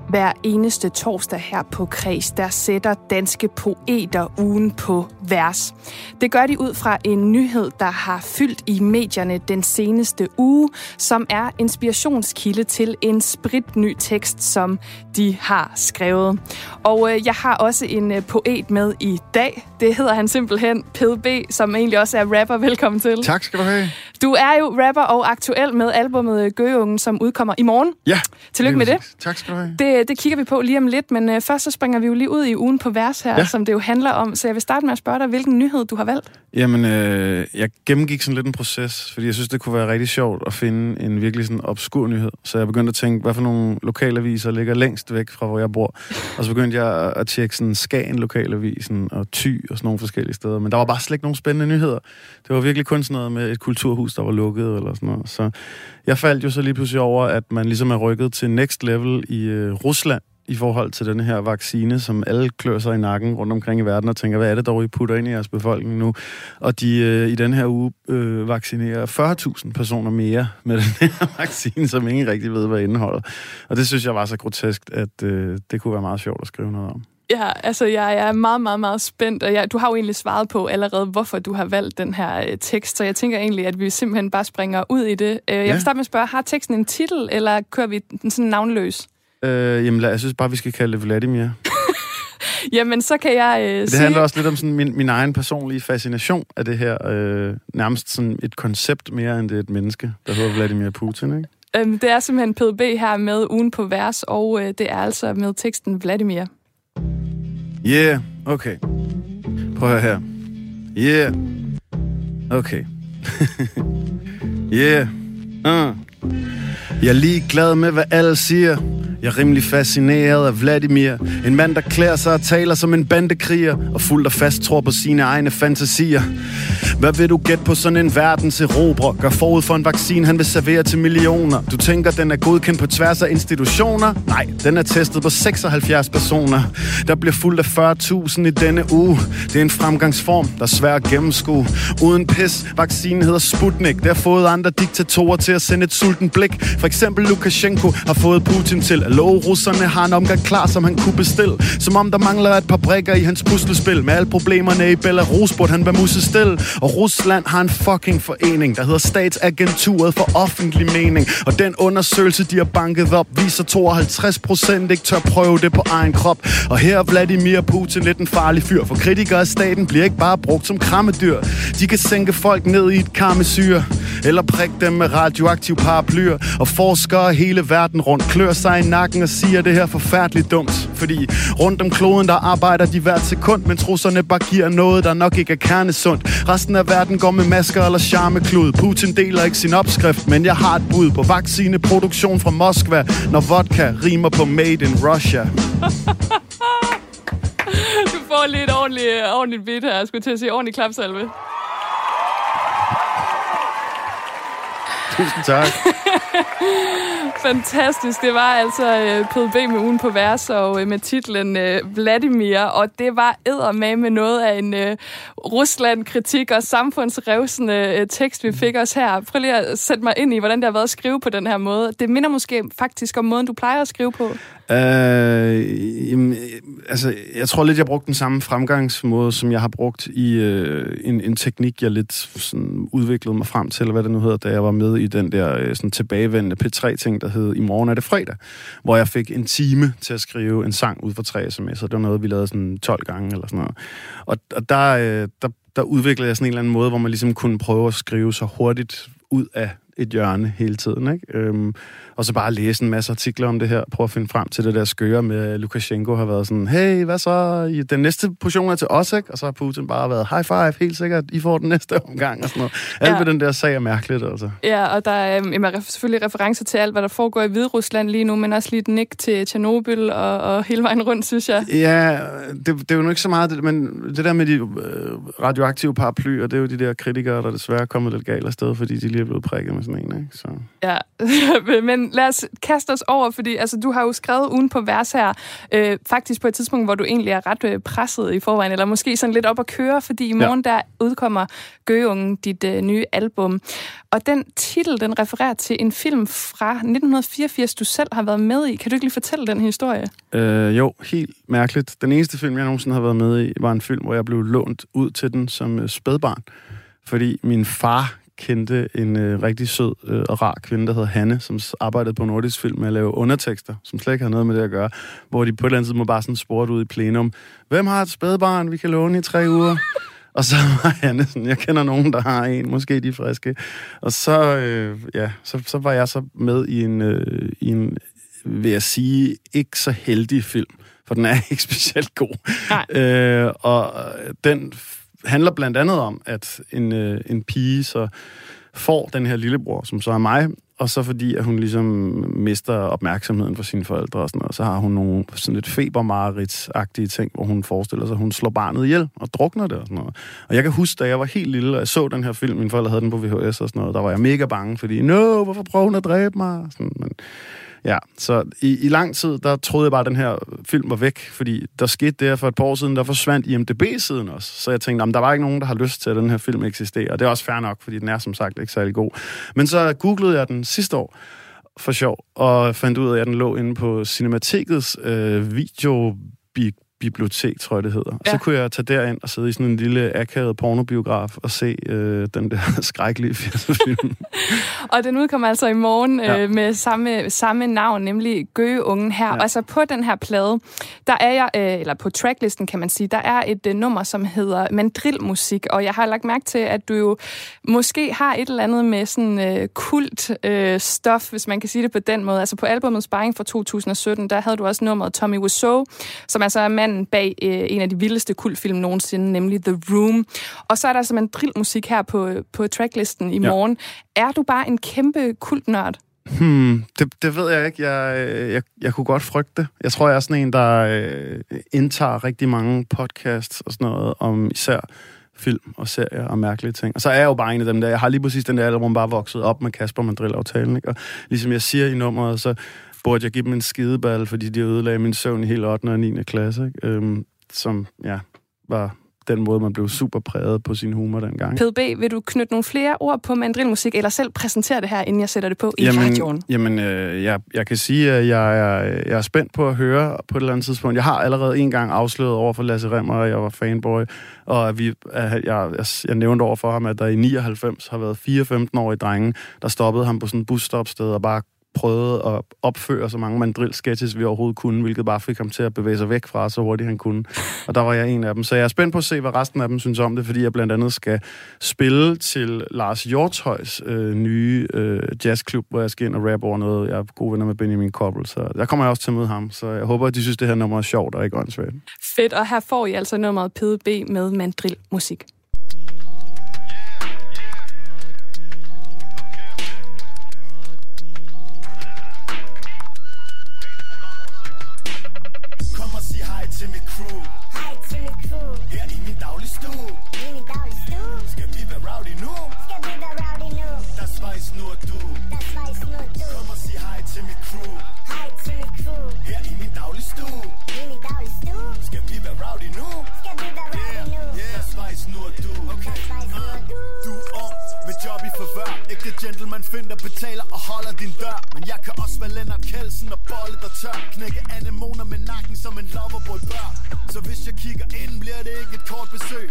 Hver eneste torsdag her på Kreds, der sætter danske poeter ugen på vers. Det gør de ud fra en nyhed, der har fyldt i medierne den seneste uge, som er inspirationskilde til en spritny tekst, som de har skrevet. Og øh, jeg har også en øh, poet med i dag. Det hedder han simpelthen PDB, som egentlig også er rapper. Velkommen til. Tak skal du have. Du er jo rapper og aktuel med albumet Gøgeungen, som udkommer i morgen. Ja. Tillykke med det. Tak skal du have. Det, det kigger vi på lige om lidt, men uh, først så springer vi jo lige ud i ugen på vers her, Ja. som det jo handler om. Så jeg vil starte med at spørge dig, hvilken nyhed du har valgt. Jamen, øh, jeg gennemgik sådan lidt en proces, fordi jeg synes, det kunne være rigtig sjovt at finde en virkelig sådan obskur nyhed. Så jeg begyndte at tænke, hvad for nogle lokalaviser ligger længst væk fra, hvor jeg bor. Og så begyndte jeg at- tjekke sådan Skagen lokalavisen og Thy og sådan nogle forskellige steder. Men der var bare slet ikke nogen spændende nyheder. Det var virkelig kun sådan noget med et kulturhus, der var lukket eller sådan noget. Så jeg faldt jo så lige pludselig over, at man ligesom er rykket til next level i øh, Rusland i forhold til den her vaccine, som alle klør sig i nakken rundt omkring i verden og tænker, hvad er det dog, I putter ind i jeres befolkning nu? Og de øh, i den her uge øh, vaccinerer 40.000 personer mere med den her vaccine, som ingen rigtig ved, hvad indeholder. Og det synes jeg var så grotesk, at øh, det kunne være meget sjovt at skrive noget om. Ja, altså jeg er meget, meget, meget spændt, og jeg, du har jo egentlig svaret på allerede, hvorfor du har valgt den her øh, tekst, så jeg tænker egentlig, at vi simpelthen bare springer ud i det. Øh, jeg Ja. vil starte med at spørge, har teksten en titel, eller kører vi den sådan navnløs? Øh, jamen, jeg synes bare, vi skal kalde det Vladimir. Jamen, så kan jeg øh, Det sige... handler også lidt om sådan min, min egen personlige fascination af det her. Øh, nærmest sådan et koncept mere, end det er et menneske, der hedder Vladimir Putin, ikke? Øhm, det er simpelthen PDB her med ugen på vers, og øh, det er altså med teksten Vladimir. Yeah, okay. Prøv at høre her. Yeah. Okay. yeah. Uh. Jeg er lige glad med, hvad alle siger. Jeg er rimelig fascineret af Vladimir. En mand, der klæder sig og taler som en bandekriger, og fuldt og fast tror på sine egne fantasier. Hvad vil du gætte på sådan en verdens erobrer? Gør forud for en vaccine, han vil servere til millioner. Du tænker, den er godkendt på tværs af institutioner? Nej, den er testet på 76 personer. Der bliver fuldt af 40.000 i denne uge. Det er en fremgangsform, der er svær at gennemskue. Uden pis, vaccinen hedder Sputnik. Det har fået andre diktatorer til at sende et sulten blik. For eksempel Lukashenko har fået Putin til at love russerne har en omgang klar, som han kunne bestille. Som om der mangler et par brikker i hans puslespil. Med alle problemerne i Belarus burde han være musestil. Og Rusland har en fucking forening, der hedder Statsagenturet for Offentlig Mening. Og den undersøgelse, de har banket op, viser 52 procent ikke tør prøve det på egen krop. Og her er Vladimir Putin lidt en farlig fyr, for kritikere af staten bliver ikke bare brugt som krammedyr. De kan sænke folk ned i et karmesyre, eller prikke dem med radioaktiv paraplyer. Og forskere hele verden rundt klør sig i nakken og siger det her forfærdeligt dumt. Fordi rundt om kloden, der arbejder de hvert sekund, men trusserne bare giver noget, der nok ikke er kernesundt. Resten af verden går med masker eller charmeklud. Putin deler ikke sin opskrift, men jeg har et bud på vaccineproduktion fra Moskva, når vodka rimer på Made in Russia. Du får lidt ordentligt, ordentligt bit her. Jeg skulle til at sige ordentligt klapsalve. Tusind tak. Fantastisk. Det var altså øh, PDB med ugen på vers og øh, med titlen øh, Vladimir. Og det var eddermame med noget af en øh, Rusland-kritik og samfundsrevsende øh, tekst, vi fik os her. Prøv lige at sætte mig ind i, hvordan det har været at skrive på den her måde. Det minder måske faktisk om måden, du plejer at skrive på. Øh, jamen, altså, jeg tror lidt, jeg brugte den samme fremgangsmåde, som jeg har brugt i øh, en, en teknik, jeg lidt sådan, udviklede mig frem til, eller hvad det nu hedder, da jeg var med i den der øh, sådan, tilbagevendende P3-ting, der hed I morgen er det fredag, hvor jeg fik en time til at skrive en sang ud for tre sms'er. Det var noget, vi lavede sådan 12 gange eller sådan noget. Og, og der, øh, der, der udviklede jeg sådan en eller anden måde, hvor man ligesom kunne prøve at skrive så hurtigt ud af et hjørne hele tiden, ikke? Øhm, og så bare læse en masse artikler om det her, prøve at finde frem til det der skøre med, Lukashenko har været sådan, hey, hvad så? Den næste portion er til os, ikke? Og så har Putin bare været, high five, helt sikkert, I får den næste omgang, og sådan noget. Alt Ja. ved den der sag er mærkeligt, altså. Ja, og der er øhm, jamen, selvfølgelig referencer til alt, hvad der foregår i Hvide Rusland lige nu, men også lige et nik til Tjernobyl og, og hele vejen rundt, synes jeg. Ja, det, det er jo nu ikke så meget, det, men det der med de øh, radioaktive paraplyer, det er jo de der kritikere, der desværre er kommet lidt galt afsted, fordi de lige er blevet prikket med sådan en, ikke? Så. Ja, men lad os kaste os over, fordi altså, du har jo skrevet ugen på vers her, øh, faktisk på et tidspunkt, hvor du egentlig er ret øh, presset i forvejen, eller måske sådan lidt op at køre, fordi i morgen ja. der udkommer Gøgeungen, dit øh, nye album. Og den titel, den refererer til en film fra 1984, du selv har været med i. Kan du ikke lige fortælle den historie? Øh, jo, helt mærkeligt. Den eneste film, jeg nogensinde har været med i, var en film, hvor jeg blev lånt ud til den som øh, spædbarn. Fordi min far kendte en øh, rigtig sød øh, og rar kvinde, der hedder Hanne, som arbejdede på Nordisk Film med at lave undertekster, som slet ikke har noget med det at gøre, hvor de på et eller andet tidspunkt bare sådan spurgte ud i plenum, hvem har et spædbarn, vi kan låne i tre uger? Og så var jeg sådan, jeg kender nogen, der har en, måske de friske. Og så, øh, ja, så, så var jeg så med i en, øh, i en, vil jeg sige, ikke så heldig film, for den er ikke specielt god. Nej. Øh, og den handler blandt andet om, at en, øh, en pige så får den her lillebror, som så er mig, og så fordi, at hun ligesom mister opmærksomheden for sine forældre og sådan noget, så har hun nogle sådan lidt febermareridsagtige ting, hvor hun forestiller sig, at hun slår barnet ihjel og drukner det og sådan noget. Og jeg kan huske, da jeg var helt lille, og jeg så den her film, mine forældre havde den på VHS og sådan noget, der var jeg mega bange, fordi, no, hvorfor prøver hun at dræbe mig? Sådan, men Ja, så i, i lang tid, der troede jeg bare, at den her film var væk, fordi der skete det for et par år siden, der forsvandt IMDB-siden også. Så jeg tænkte, at der var ikke nogen, der har lyst til, at den her film eksisterer. Og det er også fair nok, fordi den er som sagt ikke særlig god. Men så googlede jeg den sidste år for sjov, og fandt ud af, at den lå inde på Cinematikets øh, video bibliotek, tror jeg det hedder. Ja. Så kunne jeg tage derind og sidde i sådan en lille akavet pornobiograf og se øh, den der skrækkelige film. og den udkommer altså i morgen ja. øh, med samme, samme navn, nemlig Gøgeungen her. Ja. Altså på den her plade, der er jeg, øh, eller på tracklisten kan man sige, der er et øh, nummer, som hedder Mandrilmusik, og jeg har lagt mærke til, at du jo måske har et eller andet med sådan øh, kult øh, stof, hvis man kan sige det på den måde. Altså på albumet Sparring fra 2017, der havde du også nummeret Tommy Wiseau, som altså er manden bag øh, en af de vildeste kultfilm nogensinde, nemlig The Room. Og så er der simpelthen drillmusik her på, på tracklisten i morgen. Ja. Er du bare en kæmpe kultnørd? Hmm, det, det ved jeg ikke. Jeg, jeg, jeg kunne godt frygte det. Jeg tror, jeg er sådan en, der øh, indtager rigtig mange podcasts og sådan noget om især film og serier og mærkelige ting. Og så er jeg jo bare en af dem der. Jeg har lige præcis den der album bare vokset op med Kasper Mandrill-aftalen. Ikke? Og ligesom jeg siger i nummeret, så burde jeg give dem en skideball, fordi de ødelagde min søvn i hele 8. og 9. klasse, ikke? Øhm, som ja, var den måde, man blev super præget på sin humor dengang. PDB, vil du knytte nogle flere ord på mandrilmusik, eller selv præsentere det her, inden jeg sætter det på i jamen, radioen? Jamen, øh, jeg, jeg kan sige, at jeg er, jeg er spændt på at høre på et eller andet tidspunkt. Jeg har allerede en gang afsløret over for Lasse Remmer, at jeg var fanboy, og at vi, at jeg, jeg, jeg nævnte over for ham, at der i 99 har været 4-15-årige drenge, der stoppede ham på sådan et busstopsted og bare prøvede at opføre så mange mandrill-sketches, vi overhovedet kunne, hvilket bare fik ham til at bevæge sig væk fra, så hurtigt han kunne. Og der var jeg en af dem. Så jeg er spændt på at se, hvad resten af dem synes om det, fordi jeg blandt andet skal spille til Lars Hjortøjs øh, nye øh, jazzklub, hvor jeg skal ind og rappe over noget. Jeg er gode venner med Benjamin Koppel, så der kommer jeg også til at møde ham. Så jeg håber, at de synes, det her nummer er sjovt og ikke åndssvagt. Fedt, og her får I altså nummeret PDB med crew Hej til mit crew Her i min daglig stue I min daglig stue Skal vi være rowdy nu? Skal vi være rowdy yeah. nu? Yeah, spice nu og du mandrill-musik. gentleman finder, betaler og holder din dør. Men jeg kan også være Lennart Kelsen og bolle der tør. Knække anemoner med nakken som en loverboy bør. Så hvis jeg kigger ind, bliver det ikke et kort besøg.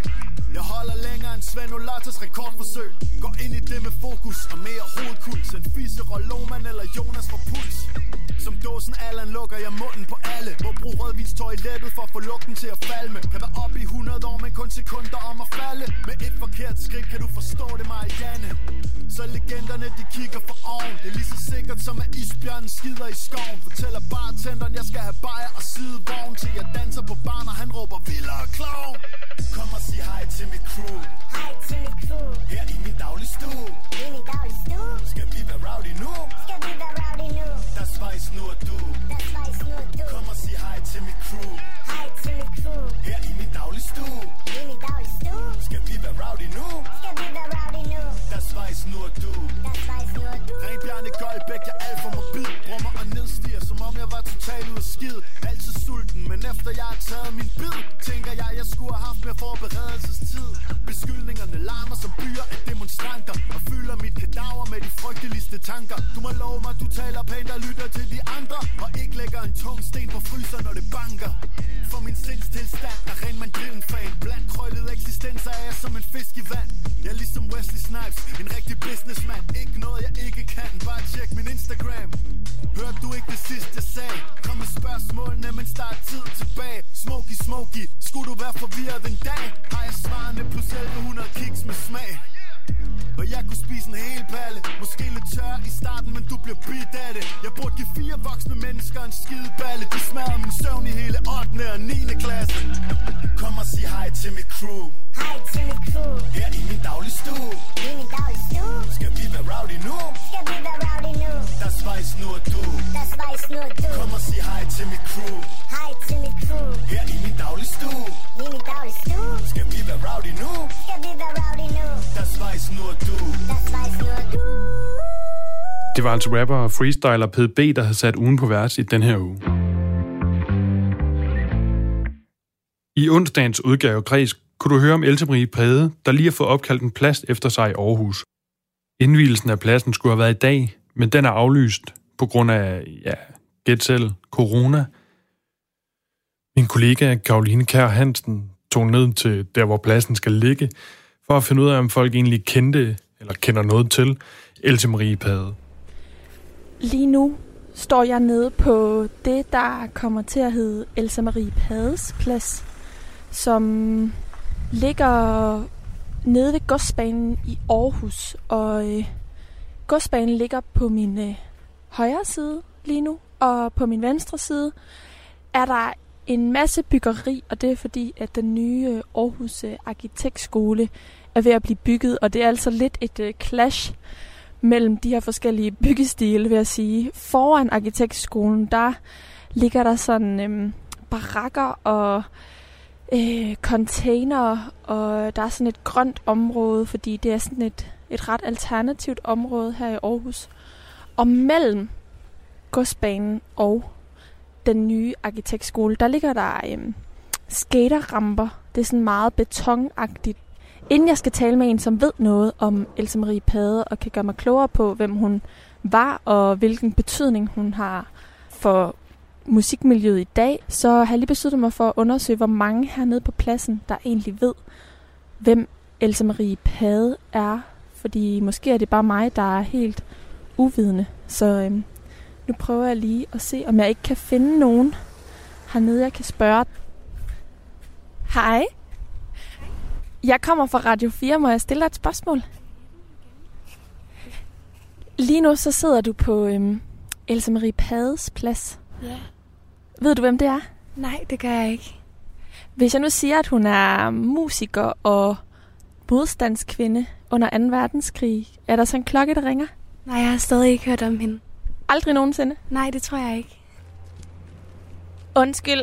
Jeg holder længere end Svend Olatas rekordforsøg. Går ind i det med fokus og mere hovedkuls End Fischer, Lohmann eller Jonas fra Puls. Som dåsen Allan lukker jeg munden på alle. Må bruge rødvinstøj i læbet for at få lugten til at falme. Kan være op i 100 år, men kun sekunder om at falde. Med et forkert skridt kan du forstå det, Marianne. Så legenderne de kigger for oven. Det er lige så sikkert som at isbjørnen skider i skoven. Fortæller bartenderen, jeg skal have bajer og sidevogn. Til jeg danser på barn, og han råber vildere klovn. Kom og sig hej til mit crew. Hej til mit crew. Her i min daglige stue. I min daglige stue. Skal vi være rowdy nu? Skal vi være rowdy nu? Der svejs nu og du. Der svejs nu og du. Kom og sig hej til mit crew. Hej til mit crew. Her i min daglige stue. I min daglige stue. Skal vi være rowdy nu? Skal vi være rowdy nu? Der svejs nu og du. Ren Bjarne Goldbæk, jeg er alt for mobil Brummer og nedstiger, som om jeg var totalt ud af skid. Altid sulten, men efter jeg har taget min bid Tænker jeg, jeg skulle have haft mere forberedelsestid. Beskyldningerne larmer som byer af demonstranter Og fylder mit kadaver med de frygteligste tanker. Du må love mig, du taler pænt og lytter til de andre Og ikke lægger en tung sten på fryser, når det banker. For min sindstilstand er ren mandrillen fan Blandt krøllede eksistenser er jeg som en fisk i vand. Jeg er ligesom Wesley Snipes, en rigtig businessman. Ikke noget jeg ikke kan, bare tjek min Instagram. Hørte du ikke det sidste jeg sagde? Kom med spørgsmålene, men start tid tilbage. Smoky, smoky, skulle du være forvirret en dag? Har jeg svarene på selv 100 kiks med smag? Og jeg kunne spise en hel palle Måske lidt tør i starten, men du bliver bit af det Jeg burde give fire voksne mennesker en skideballe De smadrer min søvn i hele 8. og 9. klasse Kom og sig hej til mit crew Hej til mit crew Her i min daglige stue I min daglige stue Skal vi være rowdy nu? Skal vi være rowdy nu? Der svejs nu og du Der svejs nu og du Kom og sig hej til mit crew Hej til mit crew Her i min daglige stue I min daglige stue Skal vi være rowdy nu? Skal vi være rowdy nu? Der svejs nu og du Der svejs nu du Det var altså rapper og freestyler PDB, der havde sat ugen på vers i den her uge. I onsdagens udgave Græs kunne du høre om Else Marie Præde, der lige har fået opkaldt en plads efter sig i Aarhus. Indvielsen af pladsen skulle have været i dag, men den er aflyst på grund af, ja, gæt selv, corona. Min kollega Karoline Kær Hansen tog ned til der, hvor pladsen skal ligge, for at finde ud af, om folk egentlig kendte eller kender noget til Else Marie Pade. Lige nu står jeg nede på det, der kommer til at hedde Elsa Marie Pades plads, som ligger nede ved godsbanen i Aarhus. Og øh, godsbanen ligger på min øh, højre side lige nu, og på min venstre side er der en masse byggeri, og det er fordi, at den nye øh, Aarhus øh, Arkitektskole er ved at blive bygget, og det er altså lidt et øh, clash mellem de her forskellige byggestile, vil jeg sige. Foran arkitektskolen, der ligger der sådan øh, barakker og øh, container, og der er sådan et grønt område, fordi det er sådan et, et ret alternativt område her i Aarhus. Og mellem godsbanen og den nye arkitektskole, der ligger der øh, skaterramper. Det er sådan meget betonagtigt. Inden jeg skal tale med en, som ved noget om Else Marie Pade, og kan gøre mig klogere på, hvem hun var, og hvilken betydning hun har for musikmiljøet i dag, så har jeg lige besluttet mig for at undersøge, hvor mange hernede på pladsen, der egentlig ved, hvem Else Marie Pade er. Fordi måske er det bare mig, der er helt uvidende. Så øhm, nu prøver jeg lige at se, om jeg ikke kan finde nogen hernede, jeg kan spørge. Hej. Jeg kommer fra Radio 4. Må jeg stille dig et spørgsmål? Lige nu så sidder du på øhm, Else Marie Pades plads. Ja. Ved du, hvem det er? Nej, det gør jeg ikke. Hvis jeg nu siger, at hun er musiker og modstandskvinde under 2. verdenskrig, er der så en klokke, der ringer? Nej, jeg har stadig ikke hørt om hende. Aldrig nogensinde? Nej, det tror jeg ikke. Undskyld.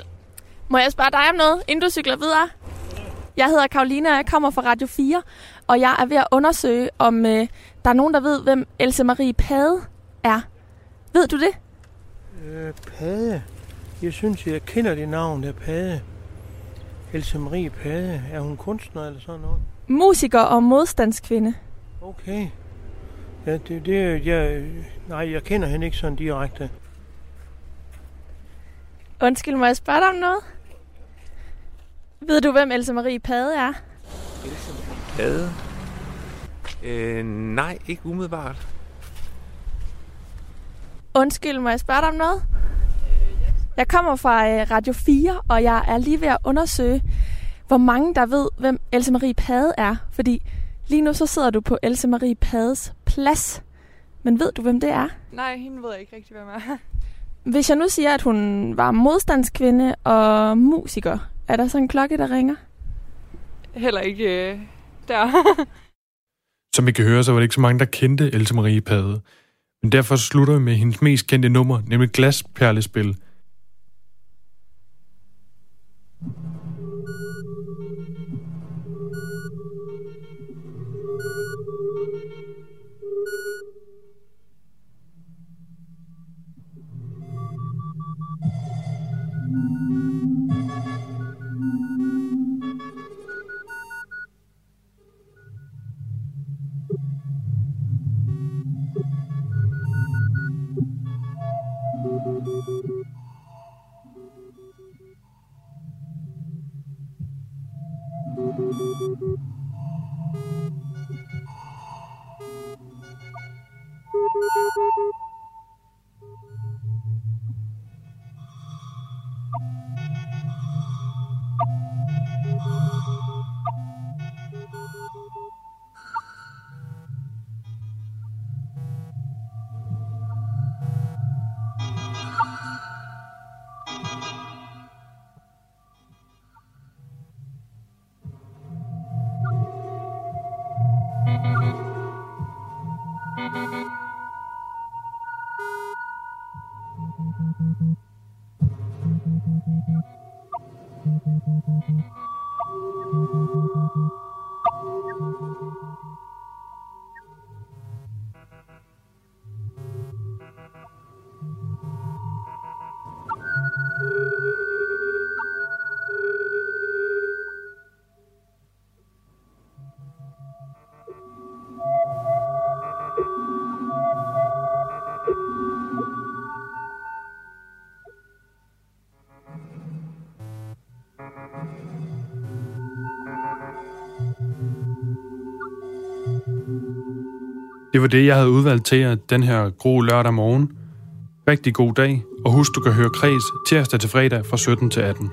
Må jeg spørge dig om noget, inden du cykler videre? Jeg hedder Karoline, og jeg kommer fra Radio 4, og jeg er ved at undersøge, om øh, der er nogen, der ved, hvem Else Marie Pade er. Ved du det? Øh, Pade. Jeg synes, jeg kender det navn der Pade. Else Marie Pade. Er hun kunstner eller sådan noget? Musiker og modstandskvinde. Okay. Ja, det, det jeg, nej, jeg kender hende ikke sådan direkte. Undskyld, må jeg spørge dig om noget? Ved du, hvem Else Marie Pade er? Else Pade? Øh, nej, ikke umiddelbart. Undskyld, må jeg spørge dig om noget? Jeg kommer fra øh, Radio 4, og jeg er lige ved at undersøge, hvor mange der ved, hvem Else Marie Pade er. Fordi lige nu så sidder du på Else Marie Pades plads. Men ved du, hvem det er? Nej, hende ved jeg ikke rigtig, hvem er. Hvis jeg nu siger, at hun var modstandskvinde og musiker, er der så en klokke, der ringer? Heller ikke øh, der. Som I kan høre, så var det ikke så mange, der kendte Else Marie Pade. Men derfor slutter vi med hendes mest kendte nummer, nemlig Glasperlespil. Det var det, jeg havde udvalgt til jer den her gro lørdag morgen. Rigtig god dag, og husk, du kan høre Kreds tirsdag til fredag fra 17 til 18.